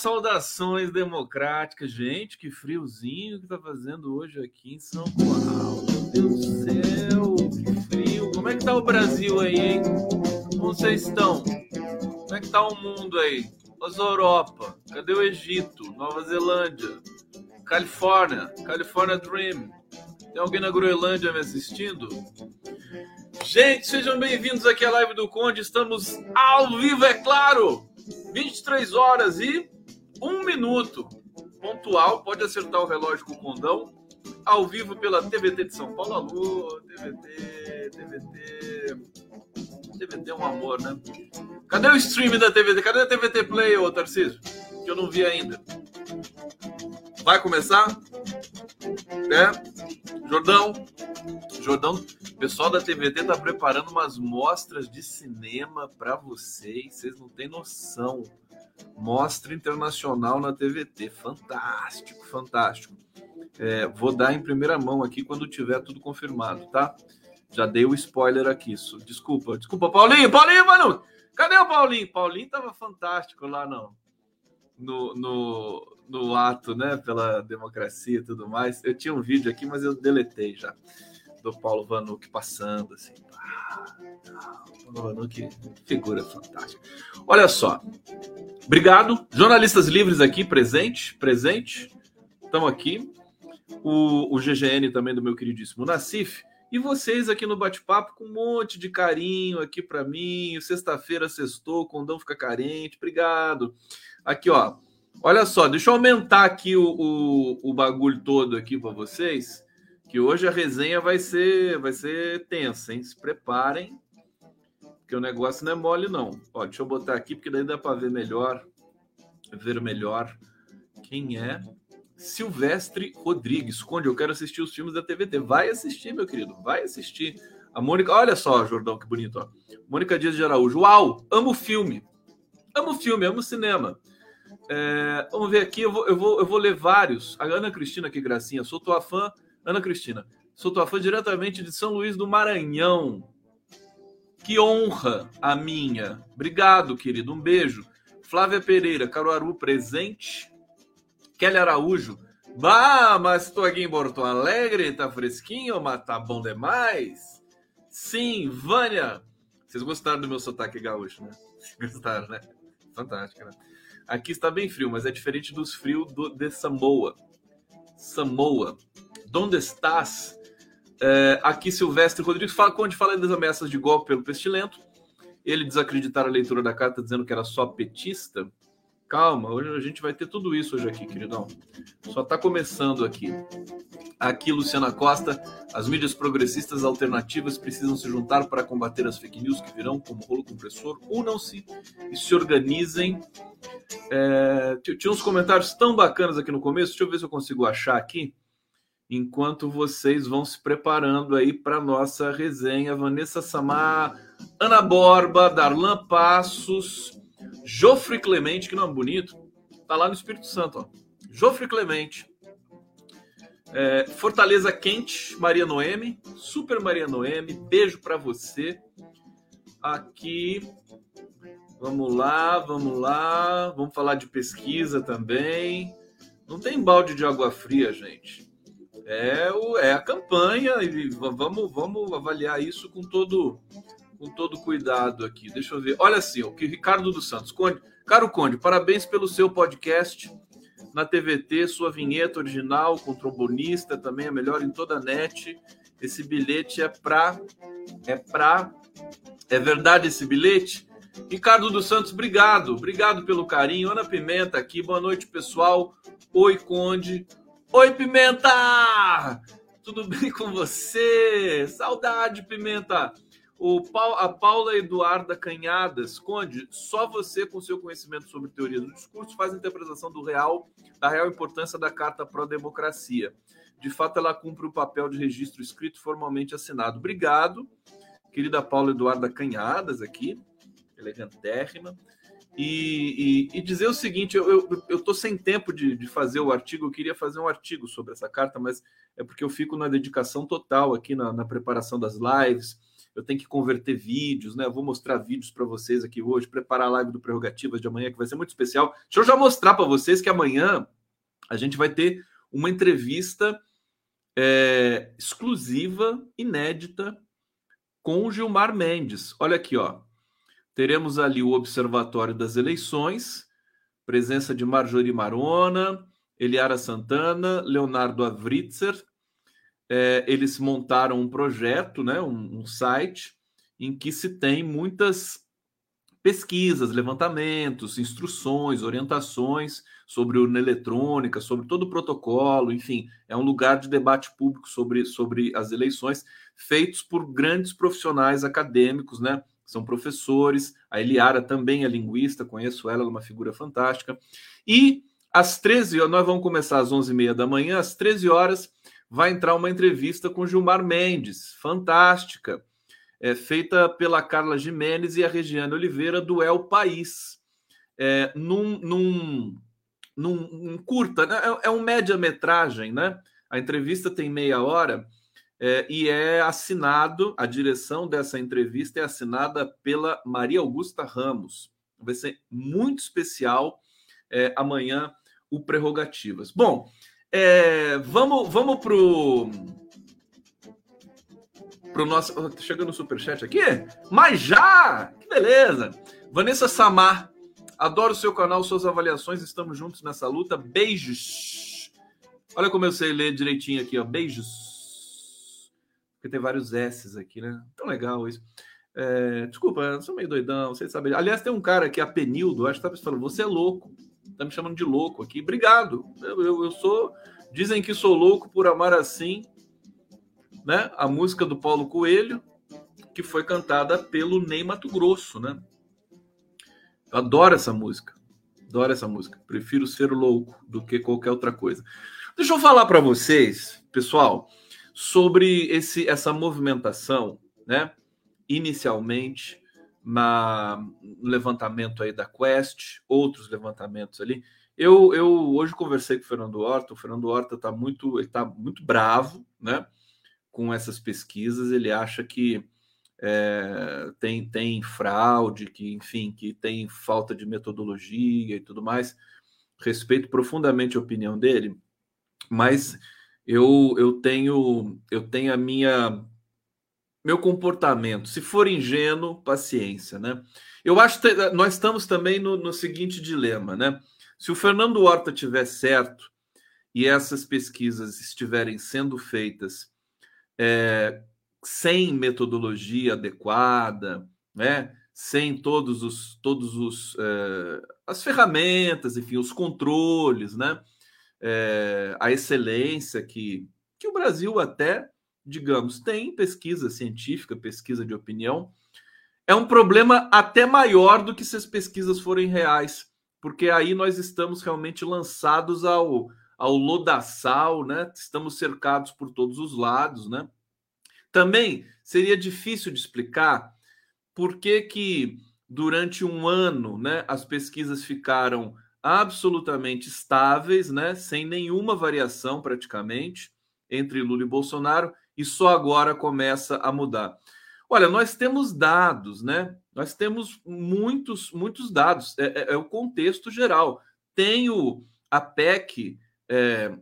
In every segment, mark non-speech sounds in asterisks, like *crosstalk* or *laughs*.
saudações democráticas. Gente, que friozinho que tá fazendo hoje aqui em São Paulo. Meu Deus do céu, que frio. Como é que tá o Brasil aí, hein? Como vocês estão? Como é que tá o mundo aí? As Europa, cadê o Egito? Nova Zelândia, Califórnia, California Dream. Tem alguém na Groenlândia me assistindo? Gente, sejam bem-vindos aqui à live do Conde. Estamos ao vivo, é claro. 23 horas e 1 minuto. Pontual, pode acertar o relógio com o condão. Ao vivo pela TVT de São Paulo. Alô, TVT, TVT. TVT é um amor, né? Cadê o stream da TVT? Cadê a TVT Play, ô Tarcísio? Que eu não vi ainda. Vai começar? É? Jordão? Jordão, o pessoal da TVT tá preparando umas mostras de cinema para vocês. Vocês não têm noção. Mostra internacional na TVT. Fantástico, fantástico. É, vou dar em primeira mão aqui quando tiver tudo confirmado, tá? Já dei o spoiler aqui. Desculpa, desculpa, Paulinho. Paulinho, mano! Cadê o Paulinho? Paulinho tava fantástico lá não. No, no, no ato, né, pela democracia e tudo mais. Eu tinha um vídeo aqui, mas eu deletei já do Paulo Vanuc passando assim. Paulo Vanuc, figura fantástica. Olha só. Obrigado. Jornalistas livres aqui, presente, presente. Estamos aqui. O, o GGN também do meu queridíssimo Nassif. E vocês aqui no bate-papo com um monte de carinho aqui para mim. Sexta-feira, sextou, condão fica carente. Obrigado. Aqui, ó. Olha só, deixa eu aumentar aqui o, o, o bagulho todo aqui para vocês que hoje a resenha vai ser vai ser tensa, hein? Se preparem, porque o negócio não é mole não. Ó, deixa eu botar aqui porque daí dá para ver melhor, ver melhor quem é Silvestre Rodrigues. Conde, eu quero assistir os filmes da TVT. Vai assistir, meu querido, vai assistir. A Mônica, olha só, Jordão, que bonito, ó. Mônica Dias de Araújo. Uau, amo filme. Amo filme, amo cinema. É, vamos ver aqui, eu vou, eu, vou, eu vou ler vários. A Ana Cristina, que gracinha, sou tua fã Ana Cristina, sou tua fã diretamente de São Luís do Maranhão. Que honra a minha. Obrigado, querido. Um beijo. Flávia Pereira, Caruaru presente. Kelly Araújo. Bah, mas estou aqui em Porto Alegre, tá fresquinho, mas tá bom demais. Sim, Vânia. Vocês gostaram do meu sotaque gaúcho, né? *laughs* Gostaram, né? Fantástico, né? Aqui está bem frio, mas é diferente dos frios do, de Samoa. Samoa. Donde estás? É, aqui Silvestre Rodrigues onde fala das ameaças de golpe pelo pestilento. Ele desacreditar a leitura da carta dizendo que era só petista. Calma, hoje a gente vai ter tudo isso hoje aqui, queridão. Só está começando aqui. Aqui, Luciana Costa, as mídias progressistas alternativas precisam se juntar para combater as fake news que virão como rolo compressor. Unam-se e se organizem. É, tinha uns comentários tão bacanas aqui no começo. Deixa eu ver se eu consigo achar aqui enquanto vocês vão se preparando aí para nossa resenha. Vanessa Samar, Ana Borba, Darlan Passos, Jofre Clemente, que não é bonito, tá lá no Espírito Santo, ó. Jofre Clemente. É, Fortaleza Quente, Maria Noemi, Super Maria Noemi, beijo para você. Aqui, vamos lá, vamos lá, vamos falar de pesquisa também. Não tem balde de água fria, gente é, o, é a campanha e vamos, vamos avaliar isso com todo, com todo cuidado aqui. Deixa eu ver. Olha assim, o que Ricardo dos Santos. Conde, caro Conde, parabéns pelo seu podcast na TVT, sua vinheta original com trombonista também é melhor em toda a net. Esse bilhete é pra é pra é verdade esse bilhete? Ricardo dos Santos, obrigado. Obrigado pelo carinho. Ana Pimenta aqui. Boa noite, pessoal. Oi, Conde. Oi, Pimenta! Tudo bem com você? Saudade, Pimenta! O pa... A Paula Eduarda Canhadas, Conde, só você, com seu conhecimento sobre teoria do discurso, faz a interpretação do real, da real importância da Carta Pró-Democracia. De fato, ela cumpre o papel de registro escrito formalmente assinado. Obrigado, querida Paula Eduarda Canhadas, aqui, elegantérrima. E, e, e, dizer o seguinte: eu estou sem tempo de, de, fazer o artigo, eu queria fazer um artigo sobre essa carta, mas é porque eu fico na dedicação total aqui na, na preparação das lives, eu tenho que converter vídeos, né? Eu vou mostrar vídeos para vocês aqui hoje, preparar a live do Prerrogativas de amanhã, que vai ser muito especial. Deixa eu já mostrar para vocês que amanhã a gente vai ter uma entrevista é, exclusiva, inédita, com o Gilmar Mendes. Olha aqui, ó. Teremos ali o Observatório das Eleições, presença de Marjorie Marona, Eliara Santana, Leonardo Avritzer. É, eles montaram um projeto, né, um, um site, em que se tem muitas pesquisas, levantamentos, instruções, orientações sobre urna eletrônica, sobre todo o protocolo, enfim, é um lugar de debate público sobre, sobre as eleições, feitos por grandes profissionais acadêmicos, né? São professores, a Eliara também é linguista, conheço ela, ela é uma figura fantástica. E às 13 horas, nós vamos começar às 11h30 da manhã, às 13 horas vai entrar uma entrevista com Gilmar Mendes, fantástica, é, feita pela Carla Jimenez e a Regiane Oliveira do El País, é, num, num, num, curta, né? é, é um média-metragem, né? A entrevista tem meia hora é, e é assinado, a direção dessa entrevista é assinada pela Maria Augusta Ramos. Vai ser muito especial é, amanhã o Prerrogativas. Bom, é, vamos, vamos pro pro nosso. Tá chegando o superchat aqui? Mas já! Que beleza! Vanessa Samar, adoro seu canal, suas avaliações, estamos juntos nessa luta. Beijos! Olha como eu sei ler direitinho aqui, ó. Beijos. Porque tem vários S's aqui, né? Tão legal isso. É, desculpa, eu sou meio doidão, vocês sabem. Aliás, tem um cara aqui, Penildo, acho que tá falando, você é louco. Tá me chamando de louco aqui. Obrigado. Eu, eu, eu sou. Dizem que sou louco por amar assim né? A música do Paulo Coelho, que foi cantada pelo Ney Mato Grosso, né? Eu adoro essa música. Adoro essa música. Prefiro ser louco do que qualquer outra coisa. Deixa eu falar para vocês, pessoal, sobre esse essa movimentação, né? Inicialmente no levantamento aí da Quest, outros levantamentos ali. Eu, eu hoje conversei com o Fernando Horta. O Fernando Horta está muito, tá muito bravo, né? com essas pesquisas, ele acha que é, tem, tem fraude, que, enfim, que tem falta de metodologia e tudo mais. Respeito profundamente a opinião dele, mas eu, eu tenho eu tenho a minha meu comportamento. Se for ingênuo, paciência, né? Eu acho que nós estamos também no, no seguinte dilema, né? Se o Fernando Horta tiver certo e essas pesquisas estiverem sendo feitas é, sem metodologia adequada, né? sem todos os todos os é, as ferramentas, enfim, os controles, né? É, a excelência que que o Brasil até, digamos, tem pesquisa científica, pesquisa de opinião, é um problema até maior do que se as pesquisas forem reais, porque aí nós estamos realmente lançados ao ao lodaçal, né? Estamos cercados por todos os lados, né? Também seria difícil de explicar por que que durante um ano, né, as pesquisas ficaram absolutamente estáveis, né, sem nenhuma variação praticamente entre Lula e Bolsonaro, e só agora começa a mudar. Olha, nós temos dados, né? Nós temos muitos, muitos dados. É, é, é o contexto geral. Tem o, a PEC é,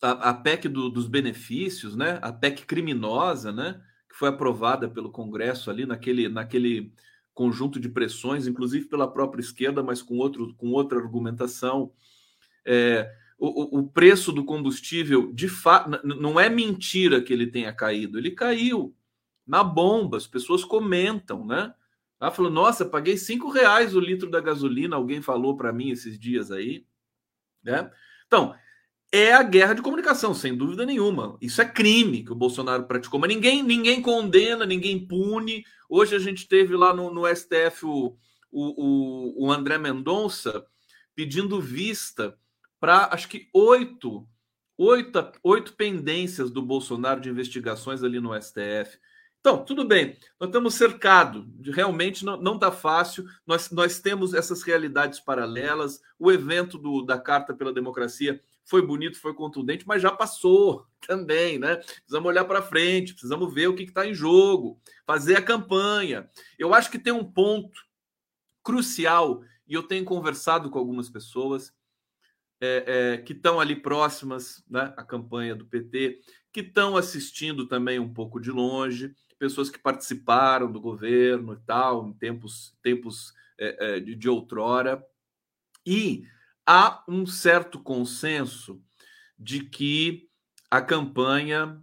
a, a PEC do, dos benefícios, né? A PEC criminosa, né? Que foi aprovada pelo Congresso ali naquele, naquele conjunto de pressões, inclusive pela própria esquerda, mas com, outro, com outra argumentação. É, o, o preço do combustível, de fato, não é mentira que ele tenha caído, ele caiu na bomba, as pessoas comentam, né? Ela falou: Nossa, paguei cinco reais o litro da gasolina. Alguém falou para mim esses dias aí, né? Então, é a guerra de comunicação, sem dúvida nenhuma. Isso é crime que o Bolsonaro praticou, mas ninguém, ninguém condena, ninguém pune. Hoje a gente teve lá no, no STF o, o, o André Mendonça pedindo vista para acho que oito, oito, oito pendências do Bolsonaro de investigações ali no STF. Então, tudo bem, nós estamos cercados, realmente não está fácil, nós, nós temos essas realidades paralelas, o evento do, da Carta pela Democracia foi bonito, foi contundente, mas já passou *laughs* também, né? Precisamos olhar para frente, precisamos ver o que está em jogo, fazer a campanha. Eu acho que tem um ponto crucial, e eu tenho conversado com algumas pessoas é, é, que estão ali próximas né, à campanha do PT, que estão assistindo também um pouco de longe, pessoas que participaram do governo e tal, em tempos, tempos é, é de, de outrora. E há um certo consenso de que a campanha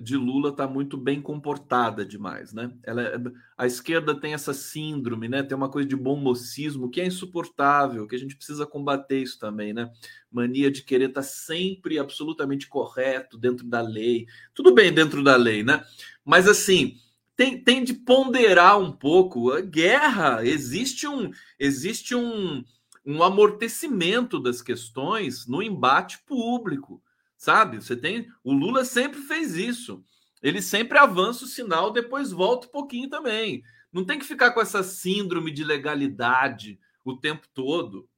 de Lula está muito bem comportada demais, né? Ela, é, a esquerda tem essa síndrome, né? Tem uma coisa de bom mocismo que é insuportável, que a gente precisa combater isso também, né? Mania de querer estar tá sempre absolutamente correto dentro da lei. Tudo bem dentro da lei, né? Mas assim, tem, tem de ponderar um pouco. A guerra existe um existe um um amortecimento das questões no embate público, sabe? Você tem. O Lula sempre fez isso. Ele sempre avança o sinal, depois volta um pouquinho também. Não tem que ficar com essa síndrome de legalidade o tempo todo.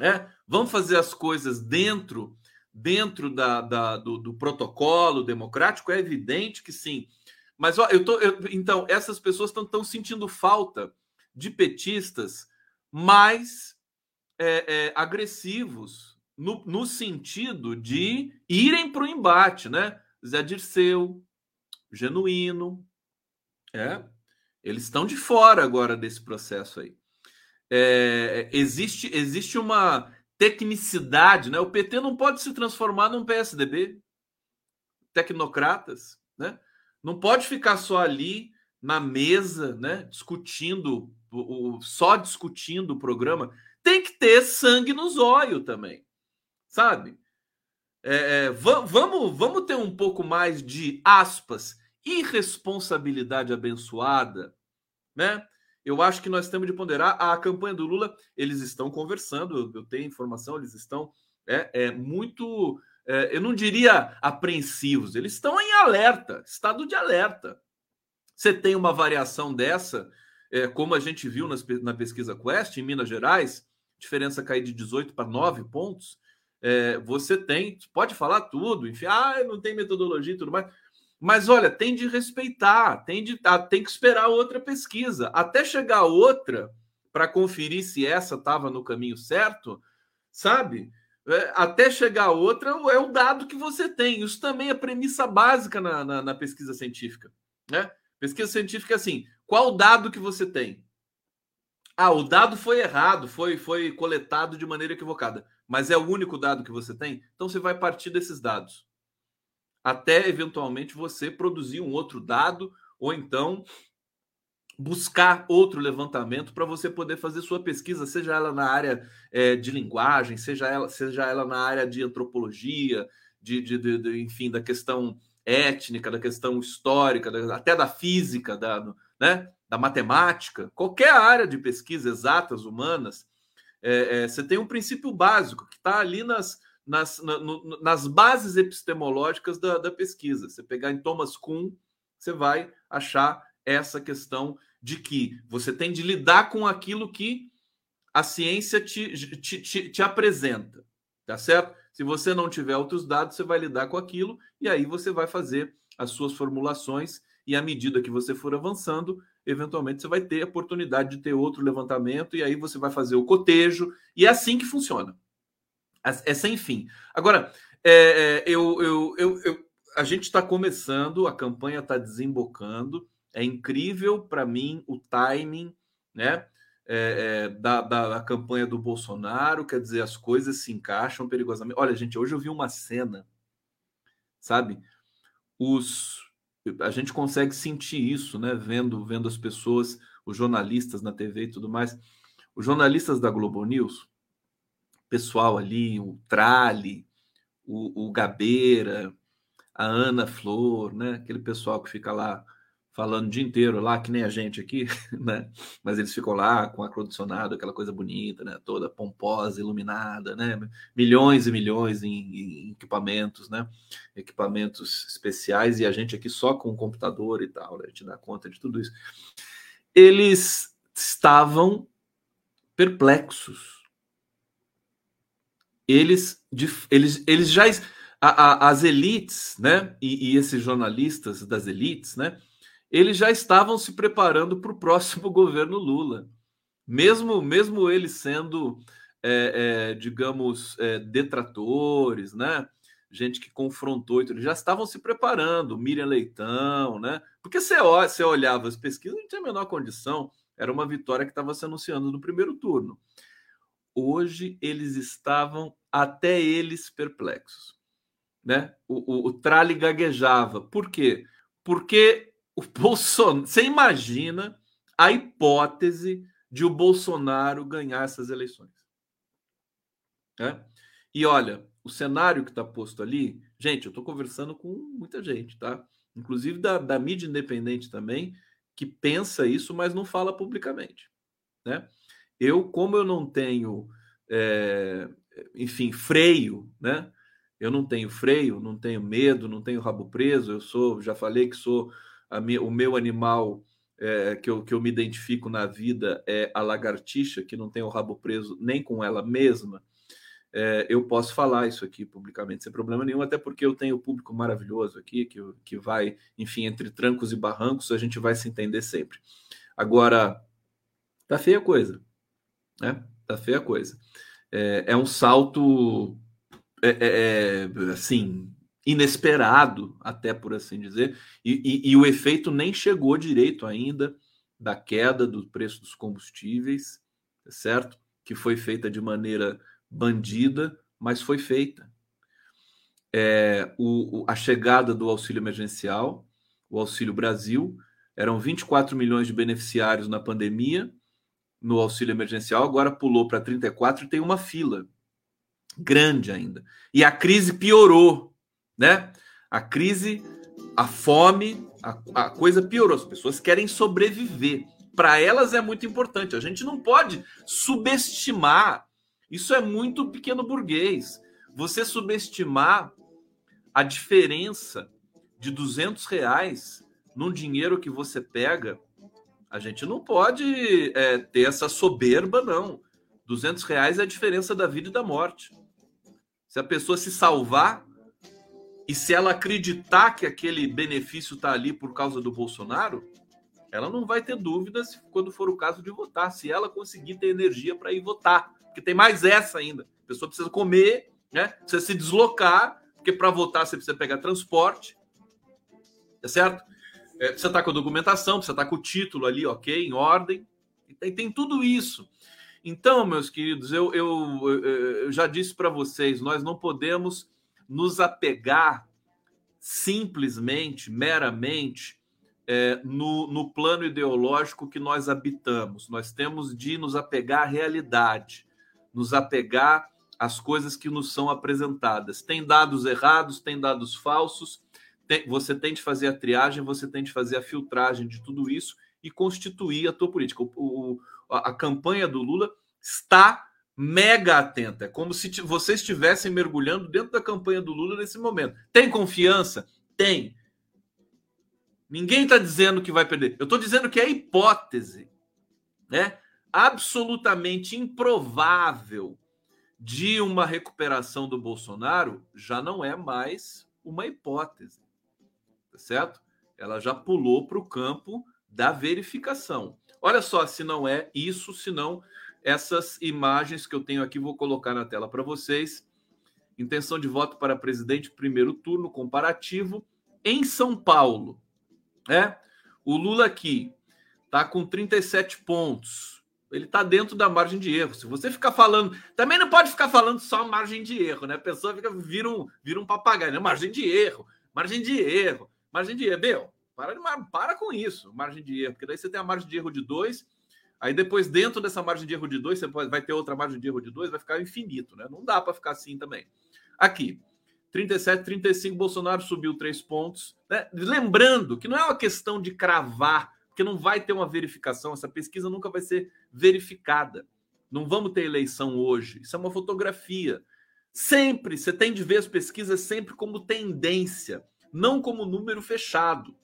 É, vamos fazer as coisas dentro dentro da, da do, do, protocolo democrático, é evidente que sim. Mas ó, eu tô, eu, então, essas pessoas estão sentindo falta de petistas mais é, é, agressivos no, no, sentido de irem para o embate, né? Zé Dirceu, Genuíno, é, eles estão de fora agora desse processo aí. É, existe, existe uma tecnicidade, né? O PT não pode se transformar num PSDB, tecnocratas, né? Não pode ficar só ali na mesa, né? Discutindo, o, só discutindo o programa tem que ter sangue no zóio também, sabe? É, é, vamos, vamos ter um pouco mais de aspas, irresponsabilidade abençoada, né? Eu acho que nós temos de ponderar a campanha do Lula. Eles estão conversando, eu, eu tenho informação, eles estão é, é muito, é, eu não diria apreensivos, eles estão em alerta, estado de alerta. Você tem uma variação dessa, é, como a gente viu nas, na pesquisa Quest em Minas Gerais, diferença cair de 18 para 9 pontos, é, você tem, pode falar tudo, enfim, ah, não tem metodologia e tudo mais. Mas olha, tem de respeitar, tem, de, ah, tem que esperar outra pesquisa. Até chegar outra para conferir se essa estava no caminho certo, sabe? É, até chegar outra é o dado que você tem. Isso também é premissa básica na, na, na pesquisa científica. Né? Pesquisa científica é assim: qual dado que você tem? Ah, o dado foi errado, foi, foi coletado de maneira equivocada, mas é o único dado que você tem, então você vai partir desses dados. Até eventualmente você produzir um outro dado, ou então buscar outro levantamento para você poder fazer sua pesquisa, seja ela na área é, de linguagem, seja ela, seja ela na área de antropologia, de, de, de, de enfim, da questão étnica, da questão histórica, da, até da física, da, né? Da matemática, qualquer área de pesquisa exatas, humanas, é, é, você tem um princípio básico que está ali nas, nas, na, no, nas bases epistemológicas da, da, pesquisa. Você pegar em Thomas Kuhn, você vai achar essa questão de que você tem de lidar com aquilo que a ciência te, te, te, te apresenta, tá certo? Se você não tiver outros dados, você vai lidar com aquilo e aí você vai fazer as suas formulações e à medida que você for avançando, eventualmente você vai ter a oportunidade de ter outro levantamento e aí você vai fazer o cotejo e é assim que funciona. É, é sem fim. Agora, é, é, eu, eu, eu, eu, a gente está começando, a campanha está desembocando. É incrível para mim o timing, né? É, é, da, da, da, campanha do Bolsonaro, quer dizer, as coisas se encaixam perigosamente. Olha, gente, hoje eu vi uma cena, sabe? Os a gente consegue sentir isso, né? Vendo, vendo as pessoas, os jornalistas na TV e tudo mais. Os jornalistas da Globo News, pessoal ali, o Trali, o, o Gabeira, a Ana Flor, né? Aquele pessoal que fica lá falando o dia inteiro lá, que nem a gente aqui, *laughs* né? Mas eles ficam lá com ar-condicionado, aquela coisa bonita, né? Toda pomposa, iluminada, né? Milhões e milhões em, em, equipamentos, né? Equipamentos especiais e a gente aqui só com o computador e tal, né? A gente dá conta de tudo isso. Eles estavam perplexos. eles, eles, eles já a, a, as elites, né, e, e, esses jornalistas das elites, né, eles já estavam se preparando para o próximo *laughs* governo Lula, mesmo mesmo eles sendo, é, é, digamos, é, detratores, né, gente que confrontou, eles já estavam se preparando, Miriam Leitão, né, porque você, você olhava as pesquisas, não tinha a menor condição, era uma vitória que estava se anunciando no primeiro turno. Hoje eles estavam até eles perplexos né? O, o, o Trali gaguejava. Por quê? Porque o Bolsonaro. Você imagina a hipótese de o Bolsonaro ganhar essas eleições. Né? E olha, o cenário que está posto ali, gente, eu estou conversando com muita gente, tá? Inclusive da, da mídia independente também, que pensa isso, mas não fala publicamente. Né? Eu, como eu não tenho, é, enfim, freio, né? Eu não tenho freio, não tenho medo, não tenho rabo preso. Eu sou, já falei que sou o meu animal é, que, eu, que eu me identifico na vida é a lagartixa, que não tem o rabo preso nem com ela mesma. É, eu posso falar isso aqui publicamente sem problema nenhum, até porque eu tenho um público maravilhoso aqui, que, que vai, enfim, entre trancos e barrancos, a gente vai se entender sempre. Agora, tá feia a coisa, né? Tá feia a coisa. É, é um salto é, é, é, assim inesperado, até por assim dizer, e, e, e, o efeito nem chegou direito ainda da queda do preço dos combustíveis, tá certo? Que foi feita de maneira bandida, mas foi feita. É, o, o, a chegada do auxílio emergencial, o Auxílio Brasil, eram 24 milhões de beneficiários na pandemia, no auxílio emergencial, agora pulou para 34 e tem uma fila grande ainda. E a crise piorou, né? A crise, a fome, a, a coisa piorou. As pessoas querem sobreviver. Para elas é muito importante. A gente não pode subestimar. Isso é muito pequeno burguês. Você subestimar a diferença de 200 reais num dinheiro que você pega, a gente não pode é, ter essa soberba, não. 200 reais é a diferença da vida e da morte. Se a pessoa se salvar e se ela acreditar que aquele benefício está ali por causa do Bolsonaro, ela não vai ter dúvidas quando for o caso de votar, se ela conseguir ter energia para ir votar. Porque tem mais essa ainda. A pessoa precisa comer, né? precisa se deslocar, porque para votar você precisa pegar transporte. Tá certo? É, precisa estar tá com a documentação, precisa estar tá com o título ali, ok, em ordem. E tem, tem tudo isso. Então, meus queridos, eu, eu, eu já disse para vocês, nós não podemos nos apegar simplesmente, meramente, é, no, no plano ideológico que nós habitamos. Nós temos de nos apegar à realidade, nos apegar às coisas que nos são apresentadas. Tem dados errados, tem dados falsos, tem, você tem de fazer a triagem, você tem de fazer a filtragem de tudo isso e constituir a tua política. O, o, a, a campanha do Lula está mega atenta. É como se vocês estivessem mergulhando dentro da campanha do Lula nesse momento. Tem confiança? Tem. Ninguém está dizendo que vai perder. Eu estou dizendo que é hipótese, né? Absolutamente improvável de uma recuperação do Bolsonaro já não é mais uma hipótese, tá certo? Ela já pulou para o campo da verificação. Olha só se não é isso, se não essas imagens que eu tenho aqui, vou colocar na tela para vocês. Intenção de voto para presidente, primeiro turno, comparativo, em São Paulo. É? O Lula aqui está com 37 pontos. Ele está dentro da margem de erro. Se você ficar falando. Também não pode ficar falando só margem de erro, né? A pessoa fica, vira, um, vira um papagaio, né? Margem de erro, margem de erro, margem de erro. Meu, para, para com isso, margem de erro, porque daí você tem a margem de erro de 2 Aí depois, dentro dessa margem de erro de 2, você vai ter outra margem de erro de 2, vai ficar infinito, né? Não dá para ficar assim também. Aqui, 37, 35, Bolsonaro subiu 3 pontos. Né? Lembrando que não é uma questão de cravar, porque não vai ter uma verificação, essa pesquisa nunca vai ser verificada. Não vamos ter eleição hoje. Isso é uma fotografia. Sempre, você tem de ver as pesquisas sempre como tendência, não como número fechado.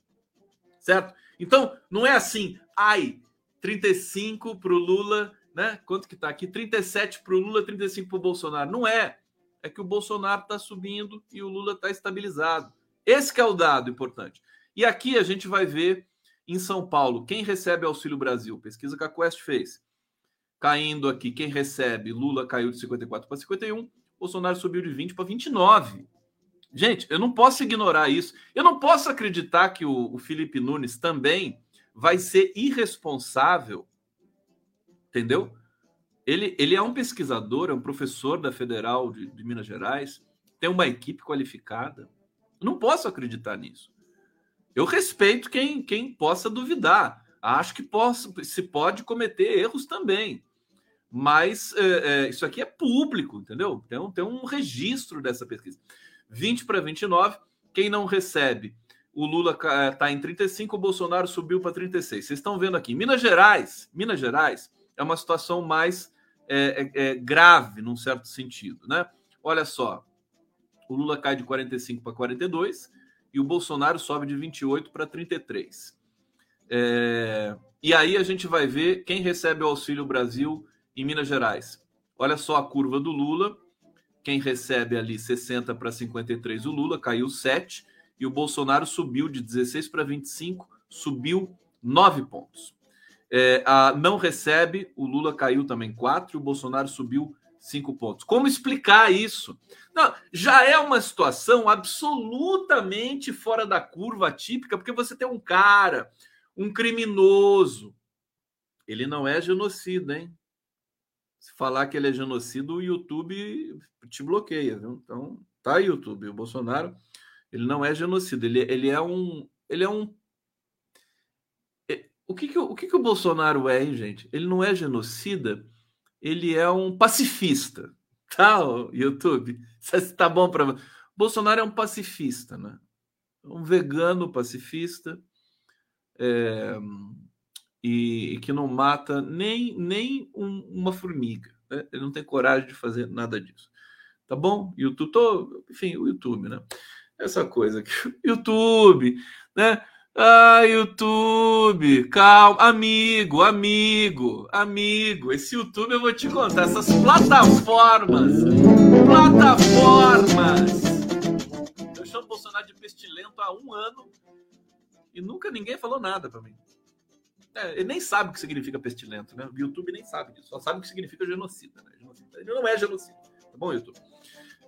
Certo? Então, não é assim, ai, 35 para o Lula, né? Quanto que está aqui? 37 para o Lula, 35 para o Bolsonaro. Não é. é que o Bolsonaro está subindo e o Lula está estabilizado. Esse é o dado importante. E aqui a gente vai ver em São Paulo quem recebe Auxílio Brasil. Pesquisa que a Quest fez. Caindo aqui, quem recebe, Lula caiu de 54 para 51, Bolsonaro subiu de 20 para 29. Gente, eu não posso ignorar isso. Eu não posso acreditar que o, o Felipe Nunes também vai ser irresponsável, entendeu? Ele, ele é um pesquisador, é um professor da Federal de, de Minas Gerais, tem uma equipe qualificada. Não posso acreditar nisso. Eu respeito quem, quem possa duvidar. Acho que posso, se pode cometer erros também. Mas é, é, isso aqui é público, entendeu? Um, tem um registro dessa pesquisa. 20 para 29, quem não recebe o Lula está em 35, o Bolsonaro subiu para 36. Vocês estão vendo aqui. Minas Gerais, Minas Gerais é uma situação mais é, é, é, grave, num certo sentido. Né? Olha só, o Lula cai de 45 para 42 e o Bolsonaro sobe de 28 para 33. É, e aí a gente vai ver quem recebe o Auxílio Brasil em Minas Gerais. Olha só a curva do Lula. Quem recebe ali 60 para 53, o Lula caiu 7 e o Bolsonaro subiu de 16 para 25, subiu 9 pontos. É, a, não recebe, o Lula caiu também 4 e o Bolsonaro subiu 5 pontos. Como explicar isso? Não, já é uma situação absolutamente fora da curva típica, porque você tem um cara, um criminoso. Ele não é genocida, hein? Se falar que ele é genocida, o YouTube te bloqueia, viu? Então, tá, YouTube. O Bolsonaro ele não é genocida, ele, ele é um. Ele é um. É, o que, que, o que, que o Bolsonaro é, hein, gente? Ele não é genocida, ele é um pacifista. *laughs* Tá, YouTube? Isso tá bom para Bolsonaro é um pacifista, né? Um vegano pacifista é, e, e, que não mata nem, nem um, uma formiga. Né? Ele não tem coragem de fazer nada disso. Tá bom? YouTube, tô, enfim, o YouTube, né? Essa coisa aqui. *laughs* YouTube, né? Ah, YouTube, calma, amigo, amigo, amigo. Esse YouTube eu vou te contar, essas plataformas, plataformas. Eu chamo Bolsonaro de pestilento há um ano e nunca ninguém falou nada para mim. É, ele nem sabe o que significa pestilento, né? O YouTube nem sabe disso, só sabe o que significa genocida, né? Ele não é genocida, tá bom, YouTube?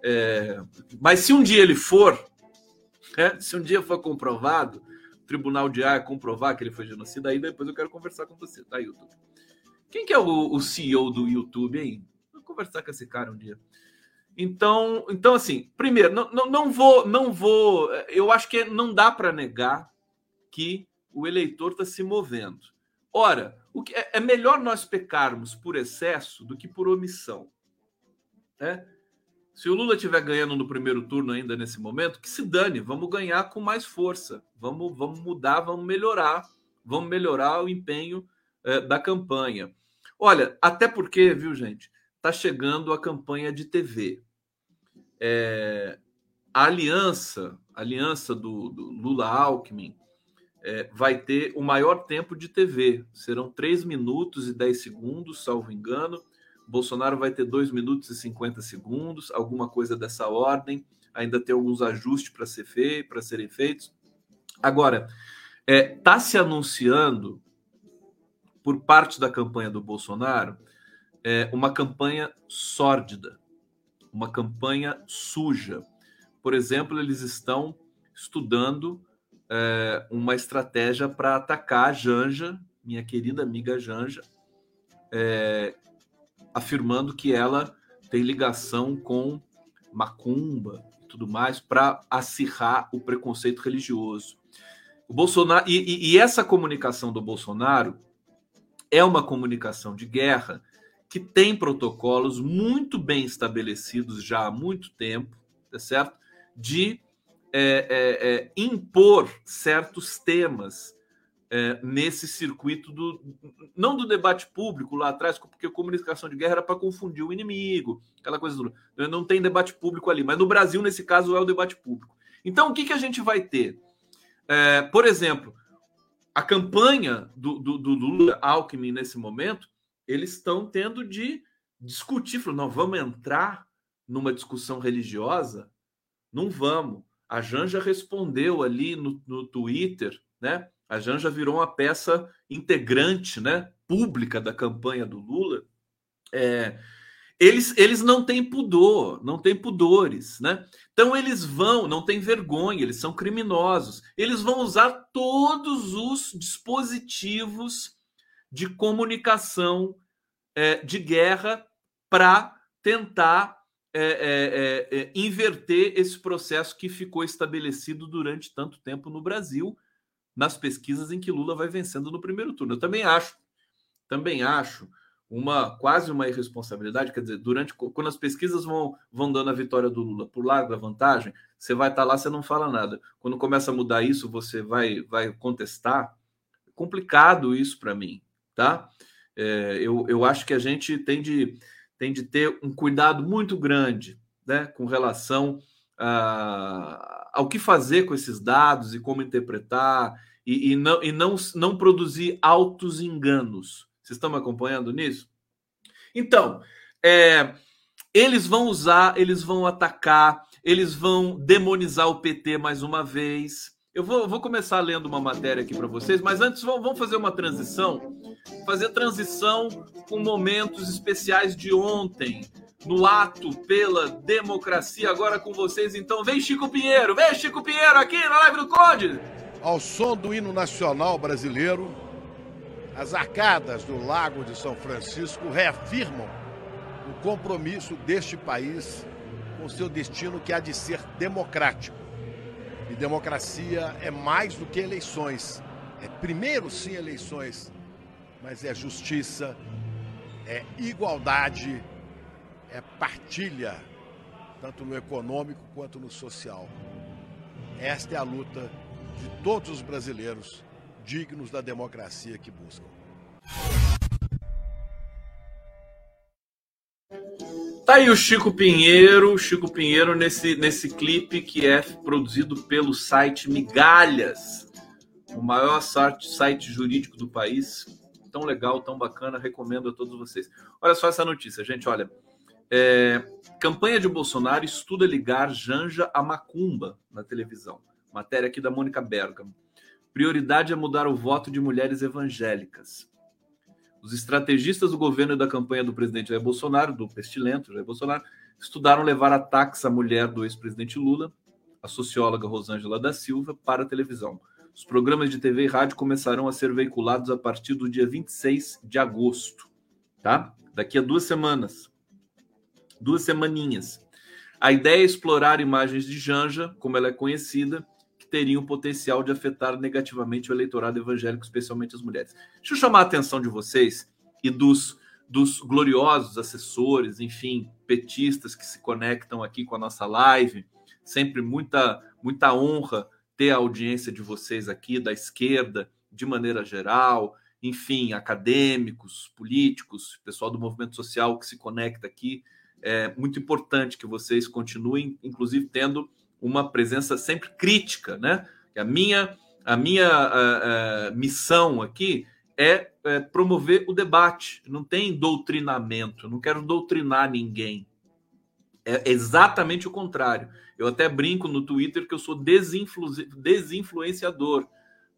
É, mas se um dia ele for, é, se um dia for comprovado, o Tribunal de Haia comprovar que ele foi genocida, aí depois eu quero conversar com você, tá, YouTube? Quem que é o, o CEO do YouTube, hein? Vou conversar com esse cara um dia. Então, então assim, primeiro, não, não, não vou, não vou. Eu acho que não dá para negar que o eleitor está se movendo. Ora, o que é, é melhor nós pecarmos por excesso do que por omissão. Né? Se o Lula estiver ganhando no primeiro turno ainda nesse momento, que se dane, vamos ganhar com mais força, vamos, vamos mudar, vamos melhorar, vamos melhorar o empenho é, da campanha. Olha, até porque, viu, gente, está chegando a campanha de TV. É, a aliança, a aliança do, do Lula-Alckmin, é, vai ter o maior tempo de TV. Serão 3 minutos e 10 segundos, salvo engano. Bolsonaro vai ter 2 minutos e 50 segundos, alguma coisa dessa ordem. Ainda tem alguns ajustes para ser feito, para serem feitos. Agora, está é, se anunciando por parte da campanha do Bolsonaro é, uma campanha sórdida, uma campanha suja. Por exemplo, eles estão estudando é, uma estratégia para atacar a Janja, minha querida amiga Janja, é, afirmando que ela tem ligação com macumba e tudo mais para acirrar o preconceito religioso. O Bolsonaro e, e, e essa comunicação do Bolsonaro é uma comunicação de guerra que tem protocolos muito bem estabelecidos já há muito tempo, tá certo? De é, é, é, impor certos temas é, nesse circuito do não do debate público lá atrás, porque comunicação de guerra era para confundir o inimigo, aquela coisa do, não tem debate público ali, mas no Brasil nesse caso é o debate público. Então o que, que a gente vai ter? É, por exemplo, a campanha do, do, do Lula Alckmin nesse momento, eles estão tendo de discutir, falando, não, vamos entrar numa discussão religiosa? Não vamos. A Janja respondeu ali no, no Twitter, né? A Janja virou uma peça integrante, né? Pública da campanha do Lula. É, eles, eles não têm pudor, não têm pudores, né? Então eles vão, não têm vergonha, eles são criminosos. Eles vão usar todos os dispositivos de comunicação é, de guerra para tentar é, é, é, é, inverter esse processo que ficou estabelecido durante tanto tempo no Brasil, nas pesquisas em que Lula vai vencendo no primeiro turno. Eu também acho, também acho uma quase uma irresponsabilidade, quer dizer, durante quando as pesquisas vão, vão dando a vitória do Lula por larga vantagem, você vai estar tá lá, você não fala nada. Quando começa a mudar isso, você vai vai contestar. É complicado isso para mim, tá? É, eu, eu acho que a gente tem de, tem de ter um cuidado muito grande né, com relação a, ao que fazer com esses dados e como interpretar, e, e, não, e não, não produzir altos enganos. Vocês estão me acompanhando nisso? Então, é, eles vão usar, eles vão atacar, eles vão demonizar o PT mais uma vez. Eu vou, vou começar lendo uma matéria aqui para vocês, mas antes vamos fazer uma transição, fazer transição com momentos especiais de ontem, no ato pela democracia. Agora com vocês, então, vem Chico Pinheiro, vem Chico Pinheiro aqui na live do Conde. Ao som do hino nacional brasileiro, as arcadas do Lago de São Francisco reafirmam o compromisso deste país com seu destino que há de ser democrático e democracia é mais do que eleições. É primeiro sim eleições, mas é justiça, é igualdade, é partilha, tanto no econômico quanto no social. Esta é a luta de todos os brasileiros dignos da democracia que buscam. Tá aí o Chico Pinheiro, Chico Pinheiro nesse, nesse clipe que é produzido pelo site Migalhas, o maior site, jurídico do país. Tão legal, tão bacana, recomendo a todos vocês. Olha só essa notícia, gente, olha. É, campanha de Bolsonaro estuda ligar Janja a Macumba na televisão. Matéria aqui da Mônica Bergamo. Prioridade é mudar o voto de mulheres evangélicas. Os estrategistas do governo e da campanha do presidente Jair Bolsonaro, do pestilento Jair Bolsonaro, estudaram levar ataques à mulher do ex-presidente Lula, a socióloga Rosângela da Silva, para a televisão. Os programas de TV e rádio começarão a ser veiculados a partir do dia 26 de agosto, tá? Daqui a duas semanas. Duas semaninhas. A ideia é explorar imagens de Janja, como ela é conhecida, teriam o potencial de afetar negativamente o eleitorado evangélico, especialmente as mulheres. Deixa eu chamar a atenção de vocês e dos, dos gloriosos assessores, enfim, petistas que se conectam aqui com a nossa live. Sempre muita, muita honra ter a audiência de vocês aqui, da esquerda, de maneira geral, enfim, acadêmicos, políticos, pessoal do movimento social que se conecta aqui. É muito importante que vocês continuem, inclusive, tendo uma presença sempre crítica, né? A minha, a minha a, a missão aqui é, é, promover o debate. Não tem doutrinamento. Não quero doutrinar ninguém. É exatamente o contrário. Eu até brinco no Twitter que eu sou desinflu, desinfluenciador,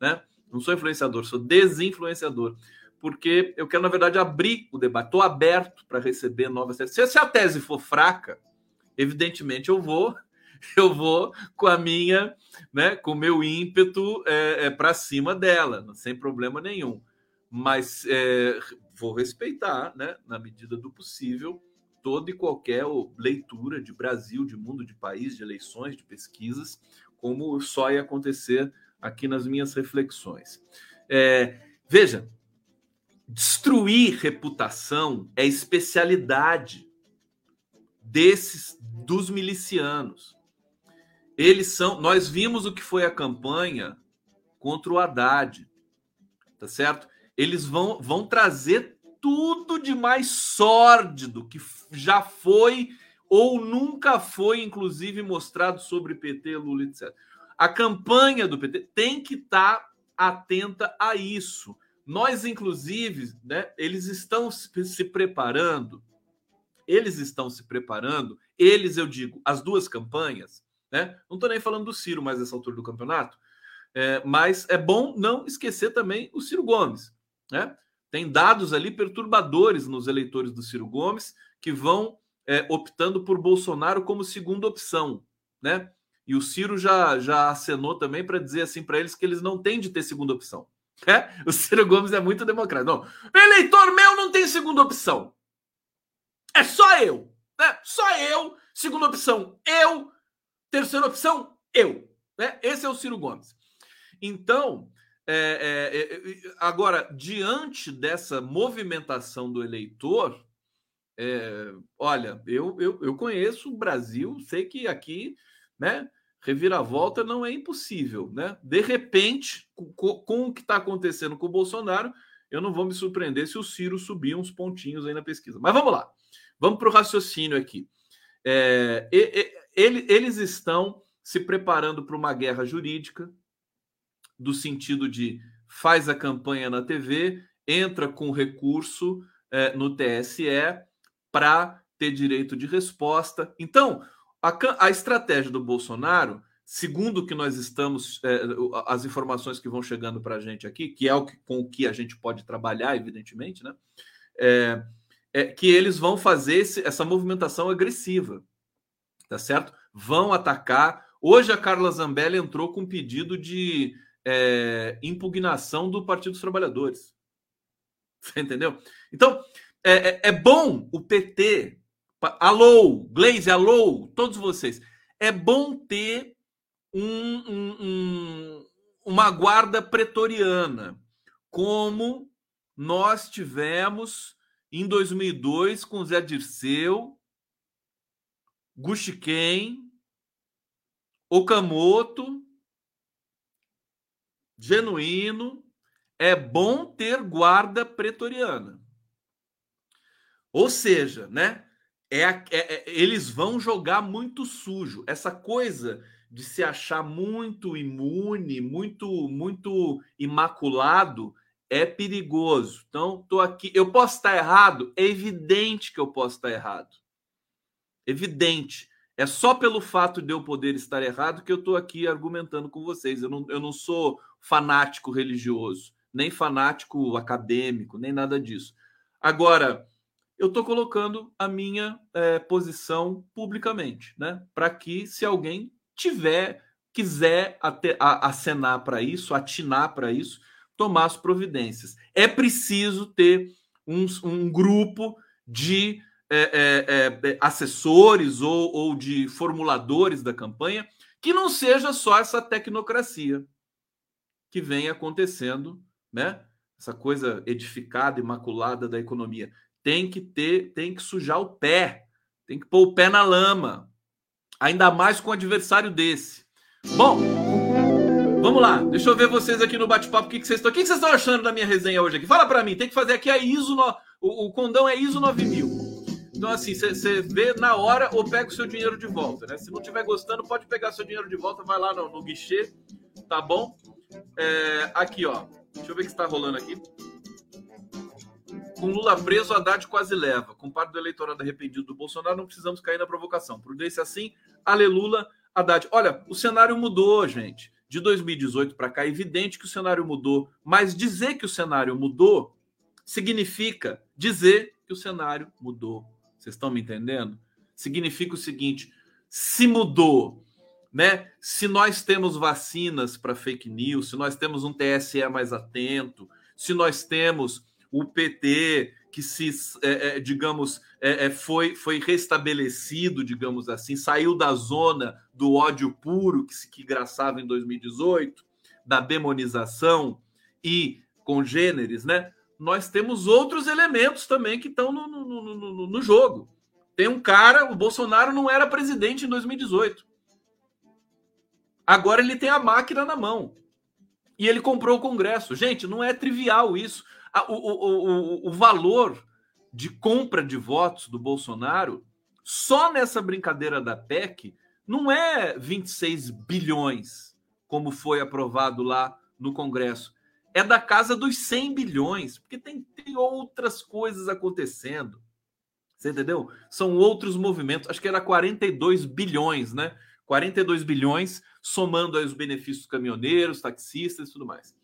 né? Não sou influenciador, sou desinfluenciador. Porque eu quero, na verdade, abrir o debate. Estou aberto para receber novas teses. Se a tese for fraca, evidentemente eu vou *laughs* eu vou com a minha, né, com o meu ímpeto é, é para cima dela, sem problema nenhum. Mas é, vou respeitar, né, na medida do possível, toda e qualquer leitura de Brasil, de mundo, de país, de eleições, de pesquisas, como só ia acontecer aqui nas minhas reflexões. É, veja, destruir reputação é especialidade desses dos milicianos. Eles são. Nós vimos o que foi a campanha contra o Haddad, tá certo? Eles vão, vão trazer tudo de mais sórdido que já foi ou nunca foi, inclusive, mostrado sobre PT, Lula, etc. A campanha do PT tem que estar tá atenta a isso. Nós, inclusive, né, eles estão se preparando eles estão se preparando, eles, eu digo, as duas campanhas, né? Não estou nem falando do Ciro mais nessa altura do campeonato, é, mas é bom não esquecer também o Ciro Gomes, né? Tem dados ali perturbadores nos eleitores do Ciro Gomes que vão é, optando por Bolsonaro como segunda opção, né? E o Ciro já, já acenou também para dizer assim para eles que eles não têm de ter segunda opção. É? O Ciro Gomes é muito democrático. Não, eleitor meu não tem segunda opção. É só eu. Né? Só eu. Segunda opção, eu. Terceira opção, eu. Né? Esse é o Ciro Gomes. Então, é, é, é, agora, diante dessa movimentação do eleitor, é, olha, eu, eu, eu conheço o Brasil, sei que aqui, né? Reviravolta não é impossível, né? De repente, com, com o que está acontecendo com o Bolsonaro, eu não vou me surpreender se o Ciro subir uns pontinhos aí na pesquisa. Mas vamos lá, vamos para o raciocínio aqui. É, ele, eles estão se preparando para uma guerra jurídica, do sentido de faz a campanha na TV, entra com recurso é, no TSE para ter direito de resposta. Então, a, a, estratégia do Bolsonaro, segundo o que nós estamos, é, as informações que vão chegando para a gente aqui, que é o que, com o que a gente pode trabalhar, evidentemente, né? É, é que eles vão fazer esse, essa movimentação agressiva, tá certo? Vão atacar. Hoje a Carla Zambelli entrou com um pedido de é, impugnação do Partido dos Trabalhadores. *laughs* Você entendeu? Então, é, é, é bom o PT, alô, Glaze, alô, todos vocês, é bom ter um, um, um, uma guarda pretoriana, como nós tivemos em 2002 com Zé Dirceu, Guxiquem, Okamoto, genuíno, é bom ter guarda pretoriana. Ou seja, né? É, é, é, eles vão jogar muito sujo. Essa coisa de se achar muito imune, muito, muito imaculado, é perigoso. Então, tô aqui. Eu posso estar errado? É evidente que eu posso estar errado. Evidente. É só pelo fato de eu poder estar errado que eu estou aqui argumentando com vocês. Eu não, eu não sou fanático religioso, nem fanático acadêmico, nem nada disso. Agora, eu estou colocando a minha é, posição publicamente, né? Para que, se alguém tiver, quiser até, a, acenar para isso, atinar para isso, tomar as providências. É preciso ter um, um grupo de é, é, é, assessores ou, ou de formuladores da campanha que não seja só essa tecnocracia que vem acontecendo, né? Essa coisa edificada, imaculada da economia. Tem que ter, tem que sujar o pé, tem que pôr o pé na lama, ainda mais com um adversário desse. Bom, vamos lá. Deixa eu ver vocês aqui no bate-papo. O que, vocês estão? O que, que vocês estão achando da minha resenha hoje aqui? Fala para mim. Tem que fazer aqui a ISO. No... O, o condão é ISO 9000. Então, assim, você vê na hora ou pega o seu dinheiro de volta, né? Se não estiver gostando, pode pegar seu dinheiro de volta, vai lá no, no guichê, tá bom? É, aqui, ó. Deixa eu ver o que está rolando aqui. Com Lula preso, Haddad quase leva. Com parte do eleitorado arrependido do Bolsonaro, não precisamos cair na provocação. Prudência assim, aleluia, Haddad. Olha, o cenário mudou, gente. De 2018 para cá, é evidente que o cenário mudou. Mas dizer que o cenário mudou significa dizer que o cenário mudou. Vocês estão me entendendo? Significa o seguinte: se mudou, né? Se nós temos vacinas para fake news, se nós temos um TSE mais atento, se nós temos o PT que se, é, é, digamos, é, é, foi, foi restabelecido, digamos assim, saiu da zona do ódio puro que se que graçava em 2018, da demonização e congêneres, né? nós temos outros elementos também que estão no, no, no, no, jogo. Tem um cara, o Bolsonaro não era presidente em 2018. Agora ele tem a máquina na mão. E ele comprou o Congresso. Gente, não é trivial isso. O, o, o, o valor de compra de votos do Bolsonaro, só nessa brincadeira da PEC, não é 26 bilhões, como foi aprovado lá no Congresso é da casa dos 100 bilhões, porque tem, tem outras coisas acontecendo. Você entendeu? São outros movimentos. Acho que era 42 bilhões, né? 42 bilhões, somando aí os benefícios caminhoneiros, taxistas e tudo mais.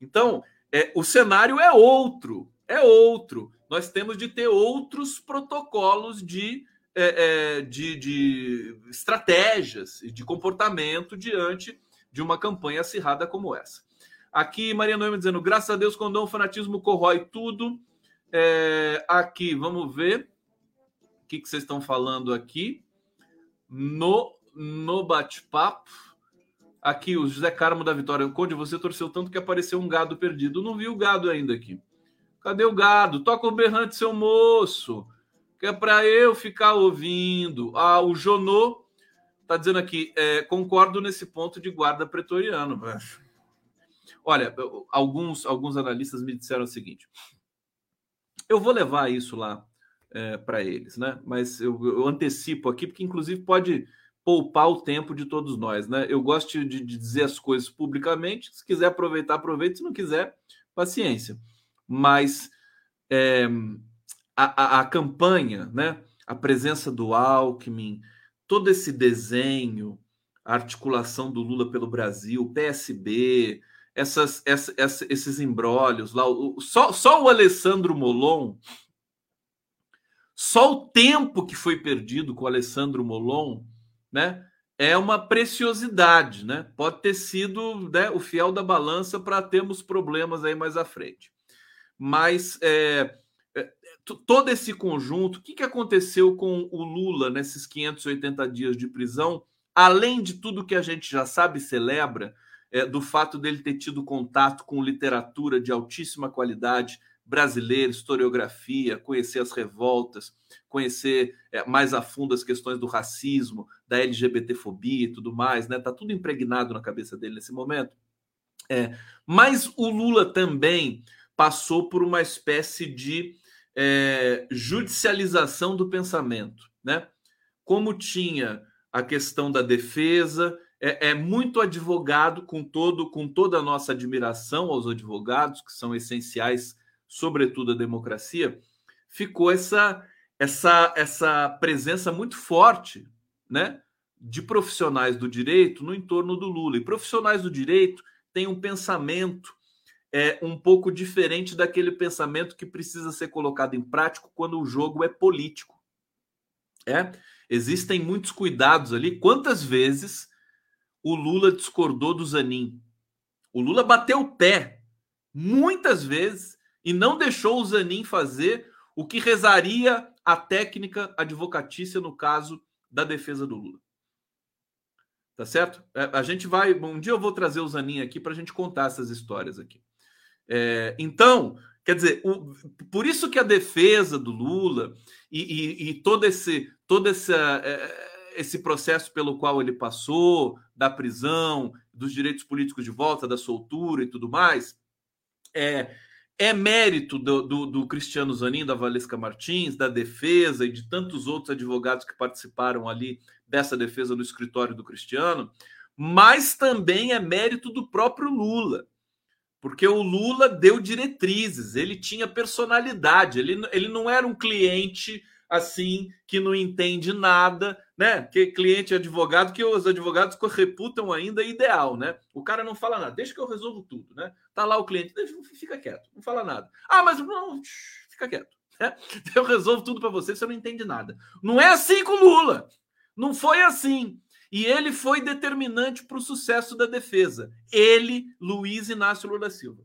Então, é, o cenário é outro, é outro. Nós temos de ter outros protocolos de, é, é, de, de estratégias e de comportamento diante de uma campanha acirrada como essa. Aqui, Maria Noemi dizendo: graças a Deus, quando o fanatismo corrói tudo. É, aqui, vamos ver o que, que vocês estão falando aqui. No, no bate-papo. Aqui, o José Carmo da Vitória. Conde, você torceu tanto que apareceu um gado perdido. Não vi o gado ainda aqui. Cadê o gado? Toca o berrante, seu moço. Que é para eu ficar ouvindo. Ah, o Jonô tá dizendo aqui. É, concordo nesse ponto de guarda pretoriano. Olha, alguns, alguns analistas me disseram o seguinte. Eu vou levar isso lá é, para eles, né? Mas eu, eu antecipo aqui, porque inclusive pode poupar o tempo de todos nós, né? Eu gosto de, de dizer as coisas publicamente. Se quiser aproveitar, aproveite. Se não quiser, paciência. Mas é, a, a, a, campanha, né? A presença do Alckmin, todo esse desenho, a articulação do Lula pelo Brasil, PSB, essas, essa, essa, esses embrólios lá, o, só, só o Alessandro Molon, só o tempo que foi perdido com o Alessandro Molon né? É uma preciosidade, né? Pode ter sido né, o fiel da balança para termos problemas aí mais à frente. Mas é, é, todo esse conjunto, o que, que aconteceu com o Lula nesses 580 dias de prisão, além de tudo que a gente já sabe e celebra, é, do fato dele ter tido contato com literatura de altíssima qualidade, brasileira, historiografia, conhecer as revoltas, conhecer é, mais a fundo as questões do racismo, da LGBTfobia e tudo mais, né? Tá tudo impregnado na cabeça dele nesse momento. É, mas o Lula também passou por uma espécie de é, judicialização do pensamento, né? Como tinha a questão da defesa, é, é, muito advogado com todo com toda a nossa admiração aos advogados que são essenciais sobretudo a democracia, ficou essa essa essa presença muito forte, né, de profissionais do direito no entorno do Lula. E profissionais do direito têm um pensamento é um pouco diferente daquele pensamento que precisa ser colocado em prática quando o jogo é político. É, existem muitos cuidados ali. Quantas vezes o Lula discordou do Zanin? O Lula bateu o pé muitas vezes e não deixou o Zanin fazer o que rezaria a técnica advocatícia no caso da defesa do Lula. Tá certo? É, a gente vai. Um dia eu vou trazer o Zanin aqui para a gente contar essas histórias aqui. É, então, quer dizer, o, por isso que a defesa do Lula e, e, e todo esse todo esse, é, esse processo pelo qual ele passou, da prisão, dos direitos políticos de volta, da soltura e tudo mais, é, é mérito do, do, do, Cristiano Zanin, da Valesca Martins, da defesa e de tantos outros advogados que participaram ali dessa defesa no escritório do Cristiano, mas também é mérito do próprio Lula, porque o Lula deu diretrizes, ele tinha personalidade, ele, ele não era um cliente assim que não entende nada, né? Que cliente advogado que os advogados reputam ainda ideal, né? O cara não fala nada, deixa que eu resolvo tudo, né? Tá lá o cliente, fica quieto, não fala nada. Ah, mas não, fica quieto. Né? *laughs* Eu resolvo tudo para você, você não entende nada. Não é assim com Lula. Não foi assim. E ele foi determinante para o sucesso da defesa. Ele, Luiz Inácio Lula Silva.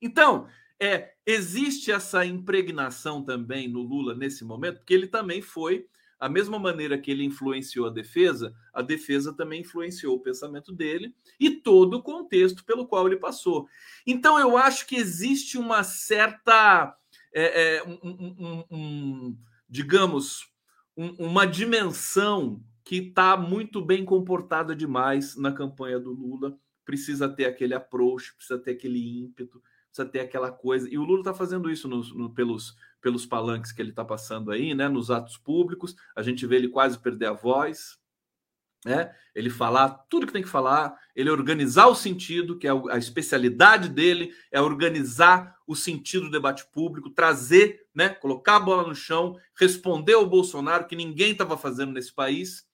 Então, é, existe essa impregnação também no Lula nesse momento, porque ele também foi, a mesma maneira que ele influenciou a defesa, a defesa também influenciou o pensamento dele e todo o contexto pelo qual ele passou. Então, eu acho que existe uma certa, é, é, um, um, um, digamos, uma dimensão que está muito bem comportada demais na campanha do Lula. Precisa ter aquele approach, precisa ter aquele ímpeto, precisa ter aquela coisa. E o Lula está fazendo isso no, no, pelos, pelos palanques que ele está passando aí, né? Nos atos públicos. A gente vê ele quase perder a voz. né? Ele falar tudo que tem que falar, ele organizar o sentido, que é a especialidade dele, é organizar o sentido do debate público, trazer, né, colocar a bola no chão, responder ao Bolsonaro que ninguém estava fazendo nesse país,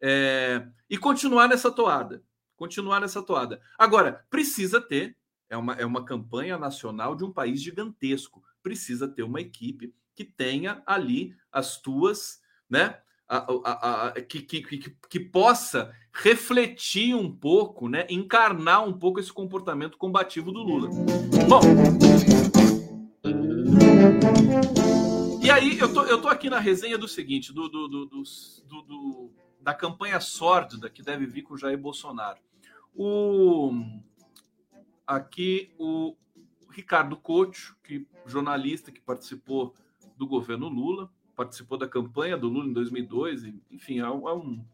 é, e continuar nessa toada, continuar nessa toada. Agora precisa ter é uma, é uma campanha nacional de um país gigantesco, precisa ter uma equipe que tenha ali as tuas, né? a, a, a, que, que, que, que, possa refletir um pouco, né, encarnar um pouco esse comportamento combativo do Lula. Bom, e aí eu tô, eu tô aqui na resenha do seguinte, do, do, do, do, da campanha sórdida que deve vir com Jair Bolsonaro. O, aqui o Ricardo Couto, que jornalista que participou do governo Lula, participou da campanha do Lula em 2002, e, enfim, é um, é um,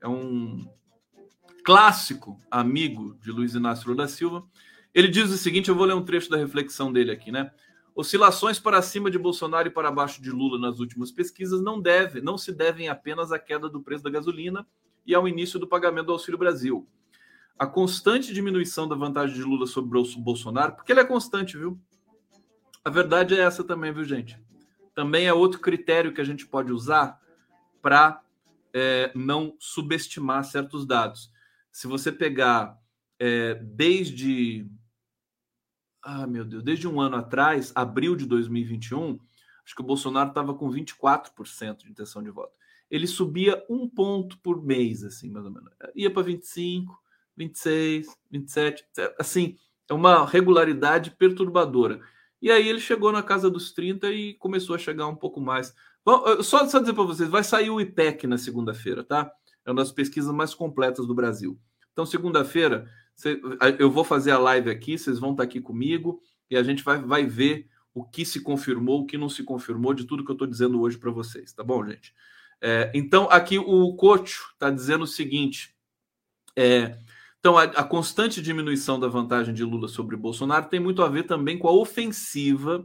é um clássico amigo de Luiz Inácio Lula da Silva. Ele diz o seguinte: eu vou ler um trecho da reflexão dele aqui, né? Oscilações para cima de Bolsonaro e para baixo de Lula nas últimas pesquisas não deve, não se devem apenas à queda do preço da gasolina e ao início do pagamento do Auxílio Brasil. A constante diminuição da vantagem de Lula sobre o Bolsonaro, porque ele é constante, viu? A verdade é essa também, viu, gente? também é outro critério que a gente pode usar para é, não subestimar certos dados. Se você pegar é, desde. Ah, meu Deus, desde um ano atrás, abril de 2021, acho que o Bolsonaro estava com 24% de intenção de voto. Ele subia um ponto por mês, assim, mais ou menos. Ia para 25, 26, 27, assim, é uma regularidade perturbadora. E aí ele chegou na casa dos 30 e começou a chegar um pouco mais. Bom, só, só dizer para vocês, vai sair o IPEC na segunda-feira, tá? É uma das pesquisas mais completas do Brasil. Então, segunda-feira, eu vou fazer a live aqui, vocês vão estar aqui comigo e a gente vai, vai ver o que se confirmou, o que não se confirmou de tudo que eu estou dizendo hoje para vocês, tá bom, gente? É, então, aqui o Cocho está dizendo o seguinte: é, então, a, a, constante diminuição da vantagem de Lula sobre Bolsonaro tem muito a ver também com a ofensiva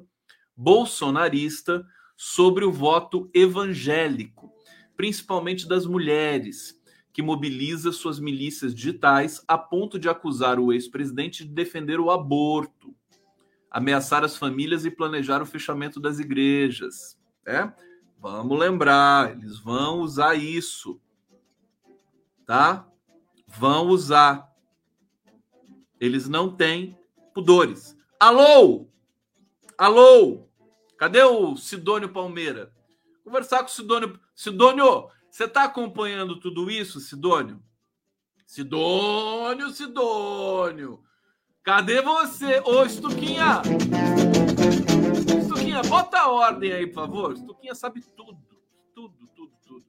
bolsonarista sobre o voto evangélico, principalmente das mulheres, que mobiliza suas milícias digitais a ponto de acusar o ex-presidente de defender o aborto, ameaçar as famílias e planejar o fechamento das igrejas. É? Vamos lembrar, eles vão usar isso, tá? Vão usar. Eles não têm pudores. Alô? Alô? Cadê o Sidônio Palmeira? Conversar com o Sidônio. Sidônio, você está acompanhando tudo isso, Sidônio? Sidônio, Sidônio. Cadê você? Ô, Estuquinha! Estuquinha, bota a ordem aí, por favor. Estuquinha sabe tudo. Tudo, tudo, tudo.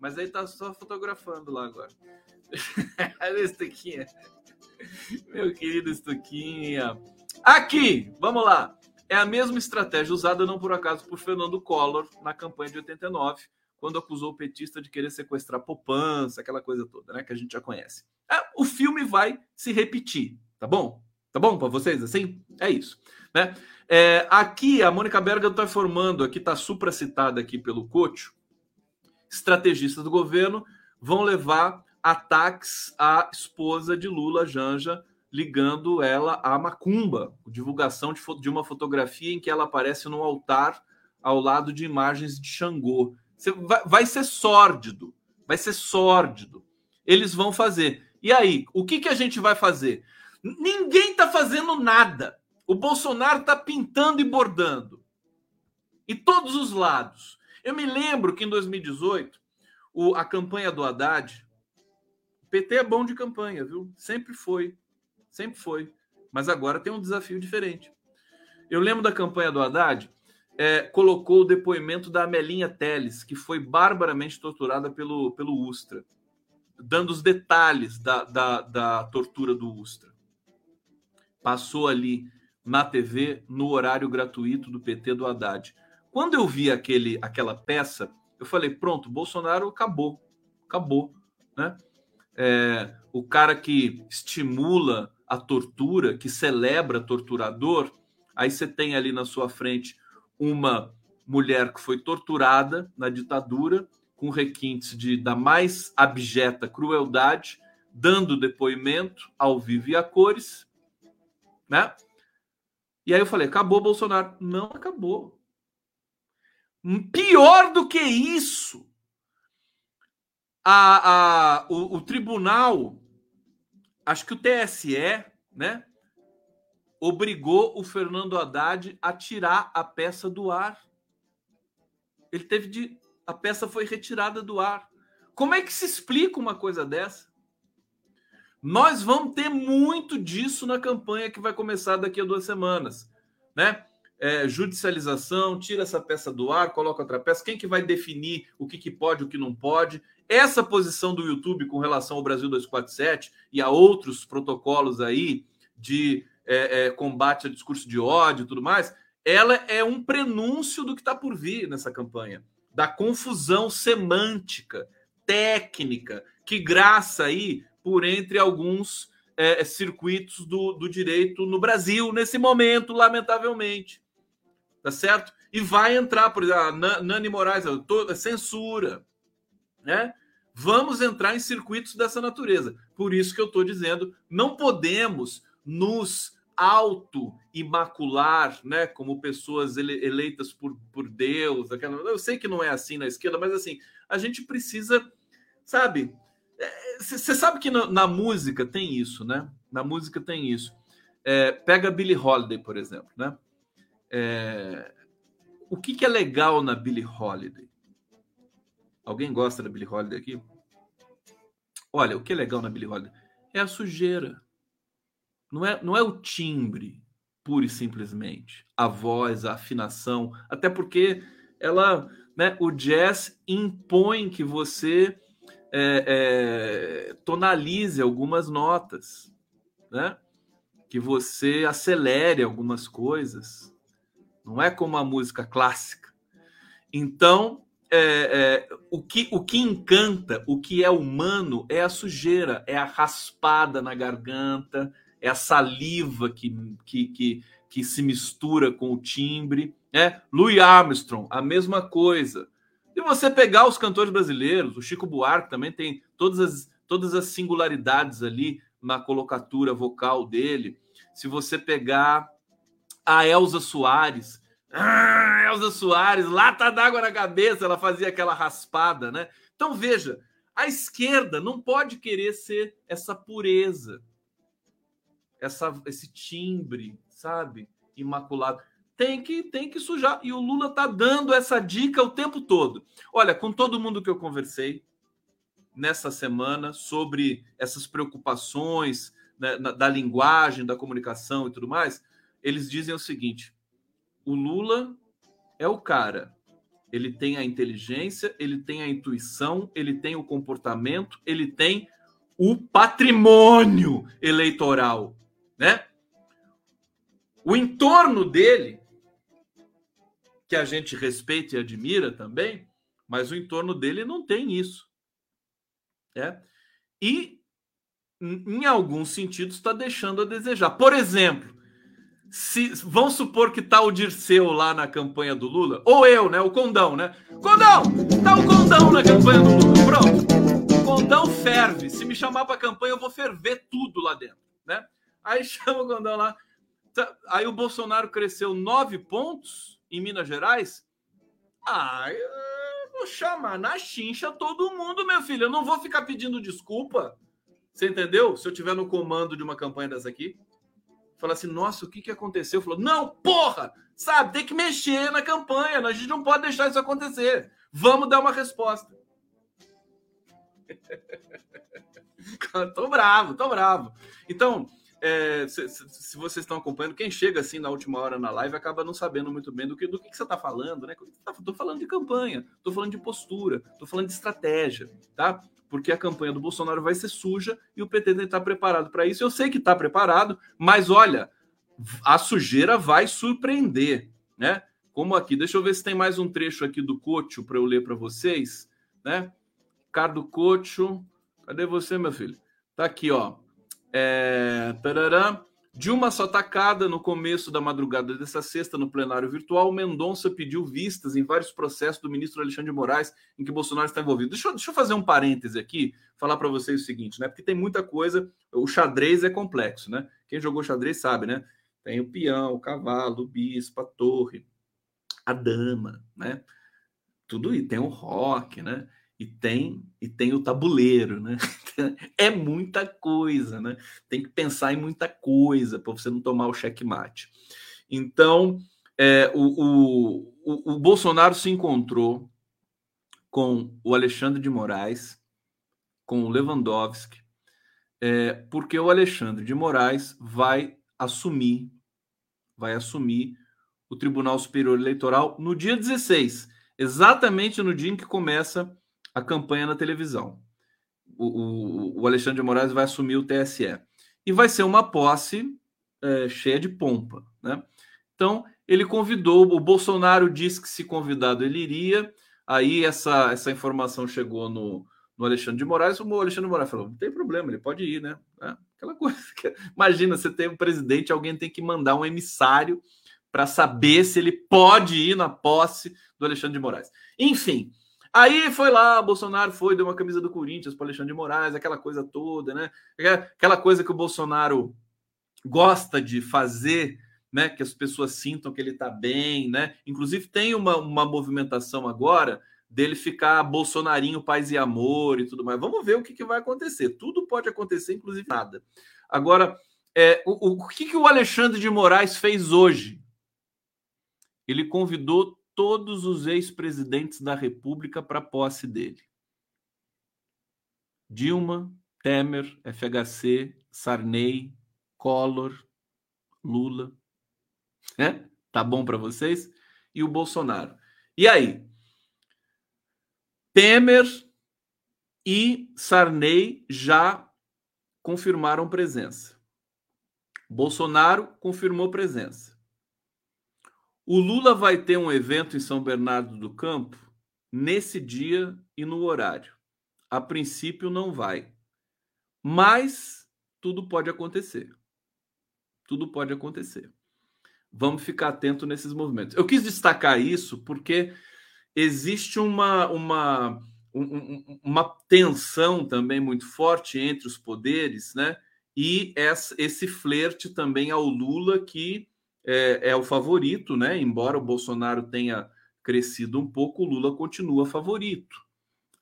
Mas aí tá só fotografando lá agora. *laughs* Olha, Estuquinha. Meu querido Estuquinha. Aqui, vamos lá. É a mesma estratégia usada, não por acaso, por Fernando Collor na campanha de 89, quando acusou o petista de querer sequestrar poupança, aquela coisa toda, né? Que a gente já conhece. É, o filme vai se repetir, tá bom? Tá bom para vocês assim? É isso, né? É, aqui a Mônica Berger está formando, aqui está supracitada aqui pelo Coach, estrategistas do governo vão levar ataques à esposa de Lula, Janja, ligando ela à macumba, divulgação de, de uma fotografia em que ela aparece no altar ao lado de imagens de Xangô. Você vai, vai ser sórdido, vai ser sórdido. Eles vão fazer. E aí, o que, que a gente vai fazer? Ninguém está fazendo nada. O Bolsonaro está pintando e bordando. E todos os lados. Eu me lembro que em 2018, o, a campanha do Haddad, PT é bom de campanha, viu? Sempre foi. Sempre foi. Mas agora tem um desafio diferente. Eu lembro da campanha do Haddad, é, colocou o depoimento da Amelinha Teles, que foi barbaramente torturada pelo, pelo Ustra, dando os detalhes da, da, da tortura do Ustra. Passou ali na TV, no horário gratuito do PT do Haddad. Quando eu vi aquele, aquela peça, eu falei: pronto, Bolsonaro acabou. Acabou. Né? É, o cara que estimula a tortura, que celebra torturador, aí você tem ali na sua frente uma mulher que foi torturada na ditadura com requintes de, da mais abjeta crueldade, dando depoimento ao vivo e a cores, né? E aí eu falei, acabou Bolsonaro. Não acabou. Pior do que isso, a, a, o, o tribunal, acho que o TSE, né, obrigou o Fernando Haddad a tirar a peça do ar. Ele teve de. A peça foi retirada do ar. Como é que se explica uma coisa dessa? Nós vamos ter muito disso na campanha que vai começar daqui a duas semanas, né? É, judicialização, tira essa peça do ar, coloca outra peça. Quem que vai definir o que, que pode, o que não pode? Essa posição do YouTube com relação ao Brasil 247 e a outros protocolos aí de é, é, combate a discurso de ódio e tudo mais, ela é um prenúncio do que está por vir nessa campanha, da confusão semântica, técnica, que graça aí por entre alguns é, circuitos do, do direito no Brasil, nesse momento, lamentavelmente. Tá certo? E vai entrar, por exemplo, a Nani Moraes, toda censura, né? Vamos entrar em circuitos dessa natureza. Por isso que eu estou dizendo, não podemos nos auto-imacular, né, como pessoas ele, eleitas por, por Deus. Aquela, eu sei que não é assim na esquerda, mas assim, a gente precisa, sabe, você sabe que na, na, música tem isso, né? Na música tem isso. É, pega Billie Holiday, por exemplo, né? É, o que, que é legal na Billie Holiday? Alguém gosta da Billie Holiday aqui? Olha, o que é legal na Billie Holiday é a sujeira. Não é, não é o timbre, pura e simplesmente. A voz, a afinação. Até porque ela, né, o jazz impõe que você é, é, tonalize algumas notas, né? Que você acelere algumas coisas. Não é como a música clássica. Então, é, é, o, que, o que encanta, o que é humano, é a sujeira, é a raspada na garganta, é a saliva que, que, que, que se mistura com o timbre. Né? Louis Armstrong, a mesma coisa. E você pegar os cantores brasileiros, o Chico Buarque também tem todas as, todas as singularidades ali na colocatura vocal dele. Se você pegar a Elza Soares, ah, Elza Soares, lata d'água na cabeça, ela fazia aquela raspada, né? Então veja, a esquerda não pode querer ser essa pureza, essa, esse timbre, sabe? Imaculado tem que tem que sujar. E o Lula tá dando essa dica o tempo todo. Olha, com todo mundo que eu conversei nessa semana sobre essas preocupações né, da linguagem, da comunicação e tudo mais, eles dizem o seguinte: o Lula é o cara. Ele tem a inteligência, ele tem a intuição, ele tem o comportamento, ele tem o patrimônio eleitoral, né? O entorno dele que a gente respeita e admira também, mas o entorno dele não tem isso. É? E, em alguns sentidos, está deixando a desejar. Por exemplo, se vamos supor que tá o Dirceu lá na campanha do Lula, ou eu, né? O Condão, né? Condão! Tá o Condão na campanha do Lula. Pronto. O Condão ferve. Se me chamar para campanha, eu vou ferver tudo lá dentro, né? Aí *laughs* chama o Condão lá. Tá, aí o Bolsonaro cresceu nove pontos em Minas Gerais, ah, vou chamar na chincha todo mundo, meu filho. Eu não vou ficar pedindo desculpa. Você entendeu? Se eu tiver no comando de uma campanha dessa aqui, falar assim, nossa, o que, que aconteceu? Falou, não, porra! Sabe, tem que mexer na campanha. A gente não pode deixar isso acontecer. Vamos dar uma resposta. *laughs* tô bravo, tô bravo. Então, é, se, se, vocês estão acompanhando, quem chega assim na última hora na live acaba não sabendo muito bem do que, do que, que você está falando, né? Estou falando de campanha, estou falando de postura, estou falando de estratégia, tá? Porque a campanha do Bolsonaro vai ser suja e o PT tem que estar preparado para isso. Eu sei que está preparado, mas olha, a sujeira vai surpreender, né? Como aqui, deixa eu ver se tem mais um trecho aqui do Cocho para eu ler para vocês, né? Ricardo Cocho, cadê você, meu filho? Tá aqui, ó. É, De uma só tacada, no começo da madrugada dessa sexta, no plenário virtual, Mendonça pediu vistas em vários processos do ministro Alexandre de Moraes em que Bolsonaro está envolvido. Deixa eu, deixa eu fazer um parêntese aqui, falar para vocês o seguinte, né? Porque tem muita coisa, o xadrez é complexo, né? Quem jogou xadrez sabe, né? Tem o peão, o cavalo, o bispo, a torre, a dama, né? Tudo isso, tem o rock, né? E tem e tem o tabuleiro, né? *laughs* É muita coisa, né? Tem que pensar em muita coisa para você não tomar o checkmate. Então, é, o, o, o Bolsonaro se encontrou com o Alexandre de Moraes, com o Lewandowski, é, porque o Alexandre de Moraes vai assumir, vai assumir o Tribunal Superior Eleitoral no dia 16, exatamente no dia em que começa a campanha na televisão. O, o, o, Alexandre de Moraes vai assumir o TSE. E vai ser uma posse é, cheia de pompa. Né? Então, ele convidou, o Bolsonaro disse que se convidado ele iria, aí essa, essa informação chegou no, no Alexandre de Moraes, o Alexandre de Moraes falou: não tem problema, ele pode ir, né? É, aquela coisa. *laughs* Que, imagina, você tem um presidente, alguém tem que mandar um emissário para saber se ele pode ir na posse do Alexandre de Moraes. Enfim, Aí foi lá, Bolsonaro foi, deu uma camisa do Corinthians para Alexandre de Moraes, aquela coisa toda, né? Aquela coisa que o Bolsonaro gosta de fazer, né? Que as pessoas sintam que ele está bem, né? Inclusive tem uma, uma movimentação agora dele ficar bolsonarinho, paz e amor e tudo mais. Vamos ver o que, que vai acontecer. Tudo pode acontecer, inclusive nada. Agora, é, o, o que, que o Alexandre de Moraes fez hoje? Ele convidou todos os ex-presidentes da República para posse dele. Dilma, Temer, FHC, Sarney, Collor, Lula. É? Tá bom para vocês? E o Bolsonaro. E aí? Temer e Sarney já confirmaram presença. Bolsonaro confirmou presença. O Lula vai ter um evento em São Bernardo do Campo nesse dia e no horário. A princípio não vai. Mas tudo pode acontecer. Tudo pode acontecer. Vamos ficar atento nesses movimentos. Eu quis destacar isso porque existe uma, uma, uma tensão também muito forte entre os poderes, né? E esse flerte também ao Lula que é, é o favorito, né? Embora o Bolsonaro tenha crescido um pouco, o Lula continua favorito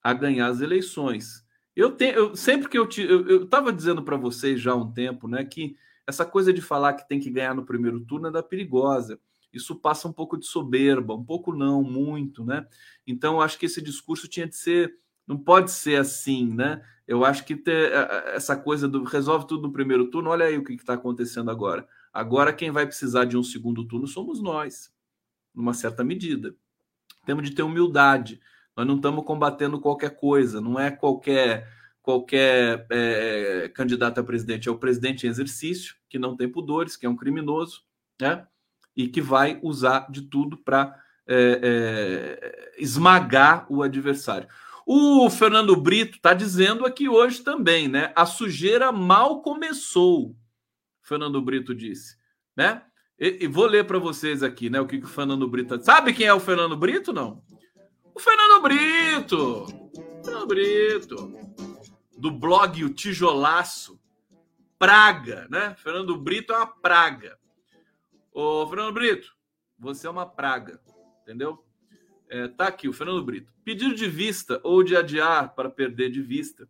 a ganhar as eleições. Eu tenho, eu, sempre que eu eu estava dizendo para vocês já há um tempo, né, que essa coisa de falar que tem que ganhar no primeiro turno é da perigosa. Isso passa um pouco de soberba, um pouco não, muito, né? Então, eu acho que esse discurso tinha de ser, não pode ser assim, né? Eu acho que ter essa coisa do resolve tudo no primeiro turno, olha aí o que está acontecendo agora. Agora, quem vai precisar de um segundo turno somos nós, numa certa medida. Temos de ter humildade. Nós não estamos combatendo qualquer coisa, não é qualquer qualquer é, candidato a presidente, é o presidente em exercício, que não tem pudores, que é um criminoso, né? E que vai usar de tudo para é, é, esmagar o adversário. O Fernando Brito está dizendo aqui hoje também, né? A sujeira mal começou. Fernando Brito disse, né? E, e vou ler para vocês aqui, né? O que, que o Fernando Brito sabe quem é o Fernando Brito? Não? O Fernando Brito, Fernando Brito, do blog O Tijolaço, praga, né? Fernando Brito é uma praga. Ô, Fernando Brito, você é uma praga, entendeu? É, tá aqui o Fernando Brito. Pedido de vista ou de adiar para perder de vista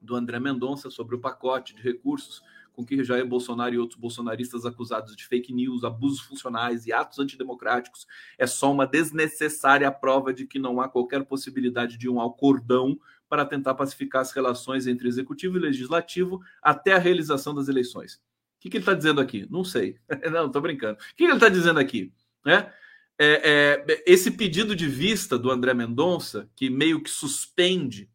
do André Mendonça sobre o pacote de recursos com que Jair Bolsonaro e outros bolsonaristas acusados de fake news, abusos funcionais e atos antidemocráticos é só uma desnecessária prova de que não há qualquer possibilidade de um acordão para tentar pacificar as relações entre executivo e legislativo até a realização das eleições. O que, que ele está dizendo aqui? Não sei. *laughs* não, estou brincando. O que ele está dizendo aqui? Né? É, é, esse pedido de vista do André Mendonça, que meio que suspende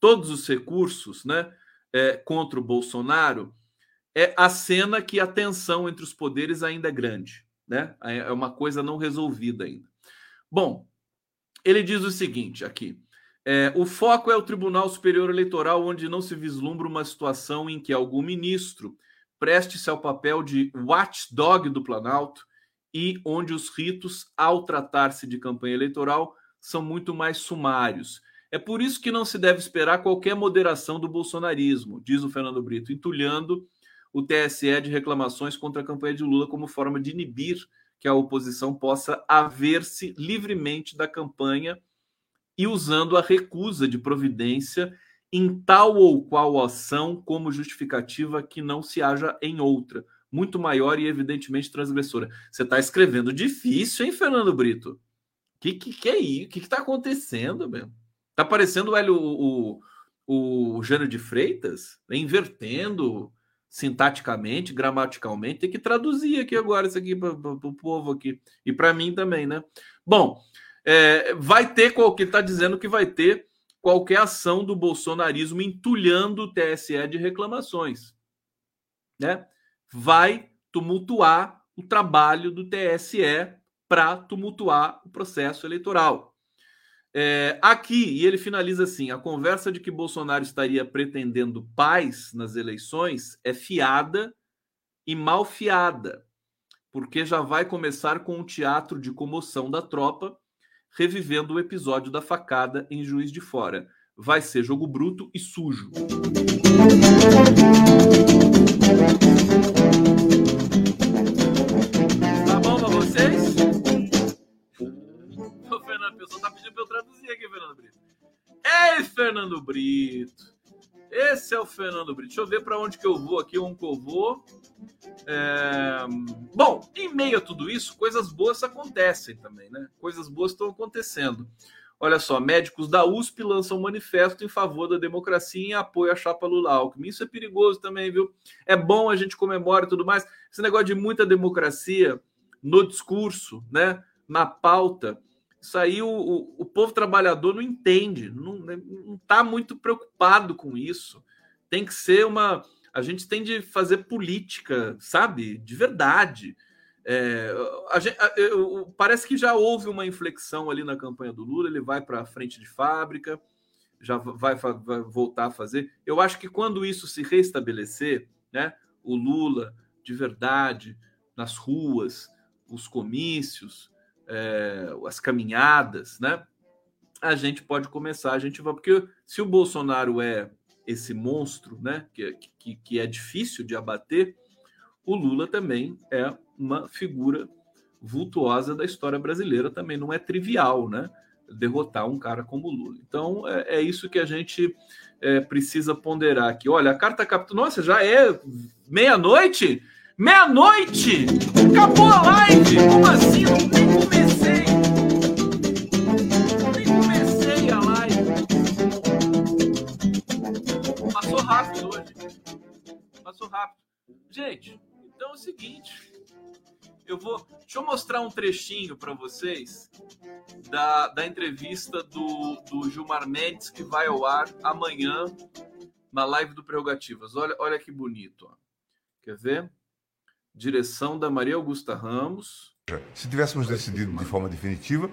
todos os recursos né, é, contra o Bolsonaro, é a cena que a tensão entre os poderes ainda é grande, né? É uma coisa não resolvida ainda. Bom, ele diz o seguinte aqui: é, o foco é o Tribunal Superior Eleitoral, onde não se vislumbra uma situação em que algum ministro preste-se ao papel de watchdog do Planalto e onde os ritos, ao tratar-se de campanha eleitoral, são muito mais sumários. É por isso que não se deve esperar qualquer moderação do bolsonarismo, diz o Fernando Brito, entulhando o TSE de reclamações contra a campanha de Lula como forma de inibir que a oposição possa haver-se livremente da campanha e usando a recusa de providência em tal ou qual ação como justificativa que não se haja em outra, muito maior e evidentemente transgressora. Você está escrevendo difícil, hein, Fernando Brito? O que, que, que, é isso? O que está acontecendo, mesmo? Está parecendo o, o, o, o Jânio de Freitas, invertendo sintaticamente, gramaticalmente, tem que traduzir aqui agora isso aqui para o povo aqui e para mim também, né? Bom, é, vai ter qualquer está dizendo que vai ter qualquer ação do bolsonarismo entulhando o TSE de reclamações, né? Vai tumultuar o trabalho do TSE para tumultuar o processo eleitoral. É, aqui, e ele finaliza assim: a conversa de que Bolsonaro estaria pretendendo paz nas eleições é fiada e mal fiada, porque já vai começar com um teatro de comoção da tropa, revivendo o episódio da facada em Juiz de Fora. Vai ser jogo bruto e sujo. Pessoa tá pedindo para eu traduzir aqui, Fernando Brito. Ei, Fernando Brito! Esse é o Fernando Brito. Deixa eu ver para onde que eu vou aqui, onde que eu vou. É... Bom, em meio a tudo isso, coisas boas acontecem também, né? Coisas boas estão acontecendo. Olha só, médicos da USP lançam um manifesto em favor da democracia e em apoio à chapa Lula-Alckmin. Isso é perigoso também, viu? É bom a gente comemorar e tudo mais. Esse negócio de muita democracia no discurso, né? Na pauta, isso aí o, o, o povo trabalhador não entende, não está muito preocupado com isso. Tem que ser uma. A gente tem de fazer política, sabe? De verdade. É, a gente, eu, parece que já houve uma inflexão ali na campanha do Lula, ele vai para a frente de fábrica, já vai, vai, voltar a fazer. Eu acho que quando isso se restabelecer, né, o Lula de verdade, nas ruas, os comícios, é, as caminhadas, né? A gente pode começar, a gente vai, porque se o Bolsonaro é esse monstro, né? Que, que, que é difícil de abater, o Lula também é uma figura vultuosa da história brasileira, também não é trivial, né? Derrotar um cara como o Lula. Então é, é isso que a gente é, precisa ponderar aqui. Olha, a carta capital. Nossa, já é meia-noite? Meia-noite! Acabou a live! Como assim? Eu nem comecei! Nem comecei a live! Passou rápido hoje. Passou rápido. Gente, então é o seguinte. Eu vou. Deixa eu mostrar um trechinho para vocês da, da entrevista do, do Gilmar Mendes que vai ao ar amanhã na live do Prerrogativas. Olha, olha que bonito. Ó. Quer ver? Direção da Maria Augusta Ramos. Se tivéssemos decidido de forma definitiva,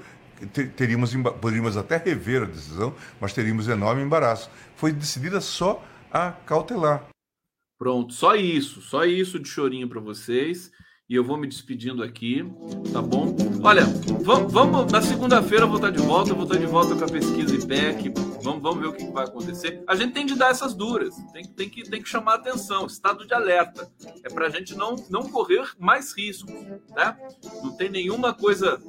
teríamos, poderíamos até rever a decisão, mas teríamos enorme embaraço. Foi decidida só a cautelar. Pronto, só isso, só isso de chorinho para vocês e eu vou me despedindo aqui, tá bom? Olha, vamos, vamos na segunda-feira eu vou estar de volta, eu vou estar de volta com a pesquisa IPEC, vamos, vamos ver o que vai acontecer. A gente tem de dar essas duras, tem, tem, que, tem que chamar atenção, estado de alerta. É para a gente não, não correr mais riscos, né? Não tem nenhuma coisa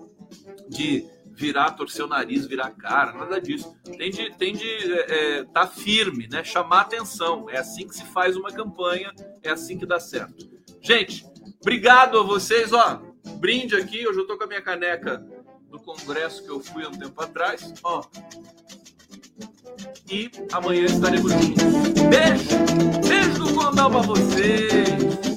de virar, torcer o nariz, virar cara, nada disso. Tem de, tem de é, é, tá firme, né? Chamar atenção. É assim que se faz uma campanha, é assim que dá certo. Gente, Obrigado a vocês, ó. Brinde aqui, hoje eu tô com a minha caneca do congresso que eu fui há um tempo atrás, ó. E amanhã estaremos juntos. Beijo! Beijo do Condal pra vocês!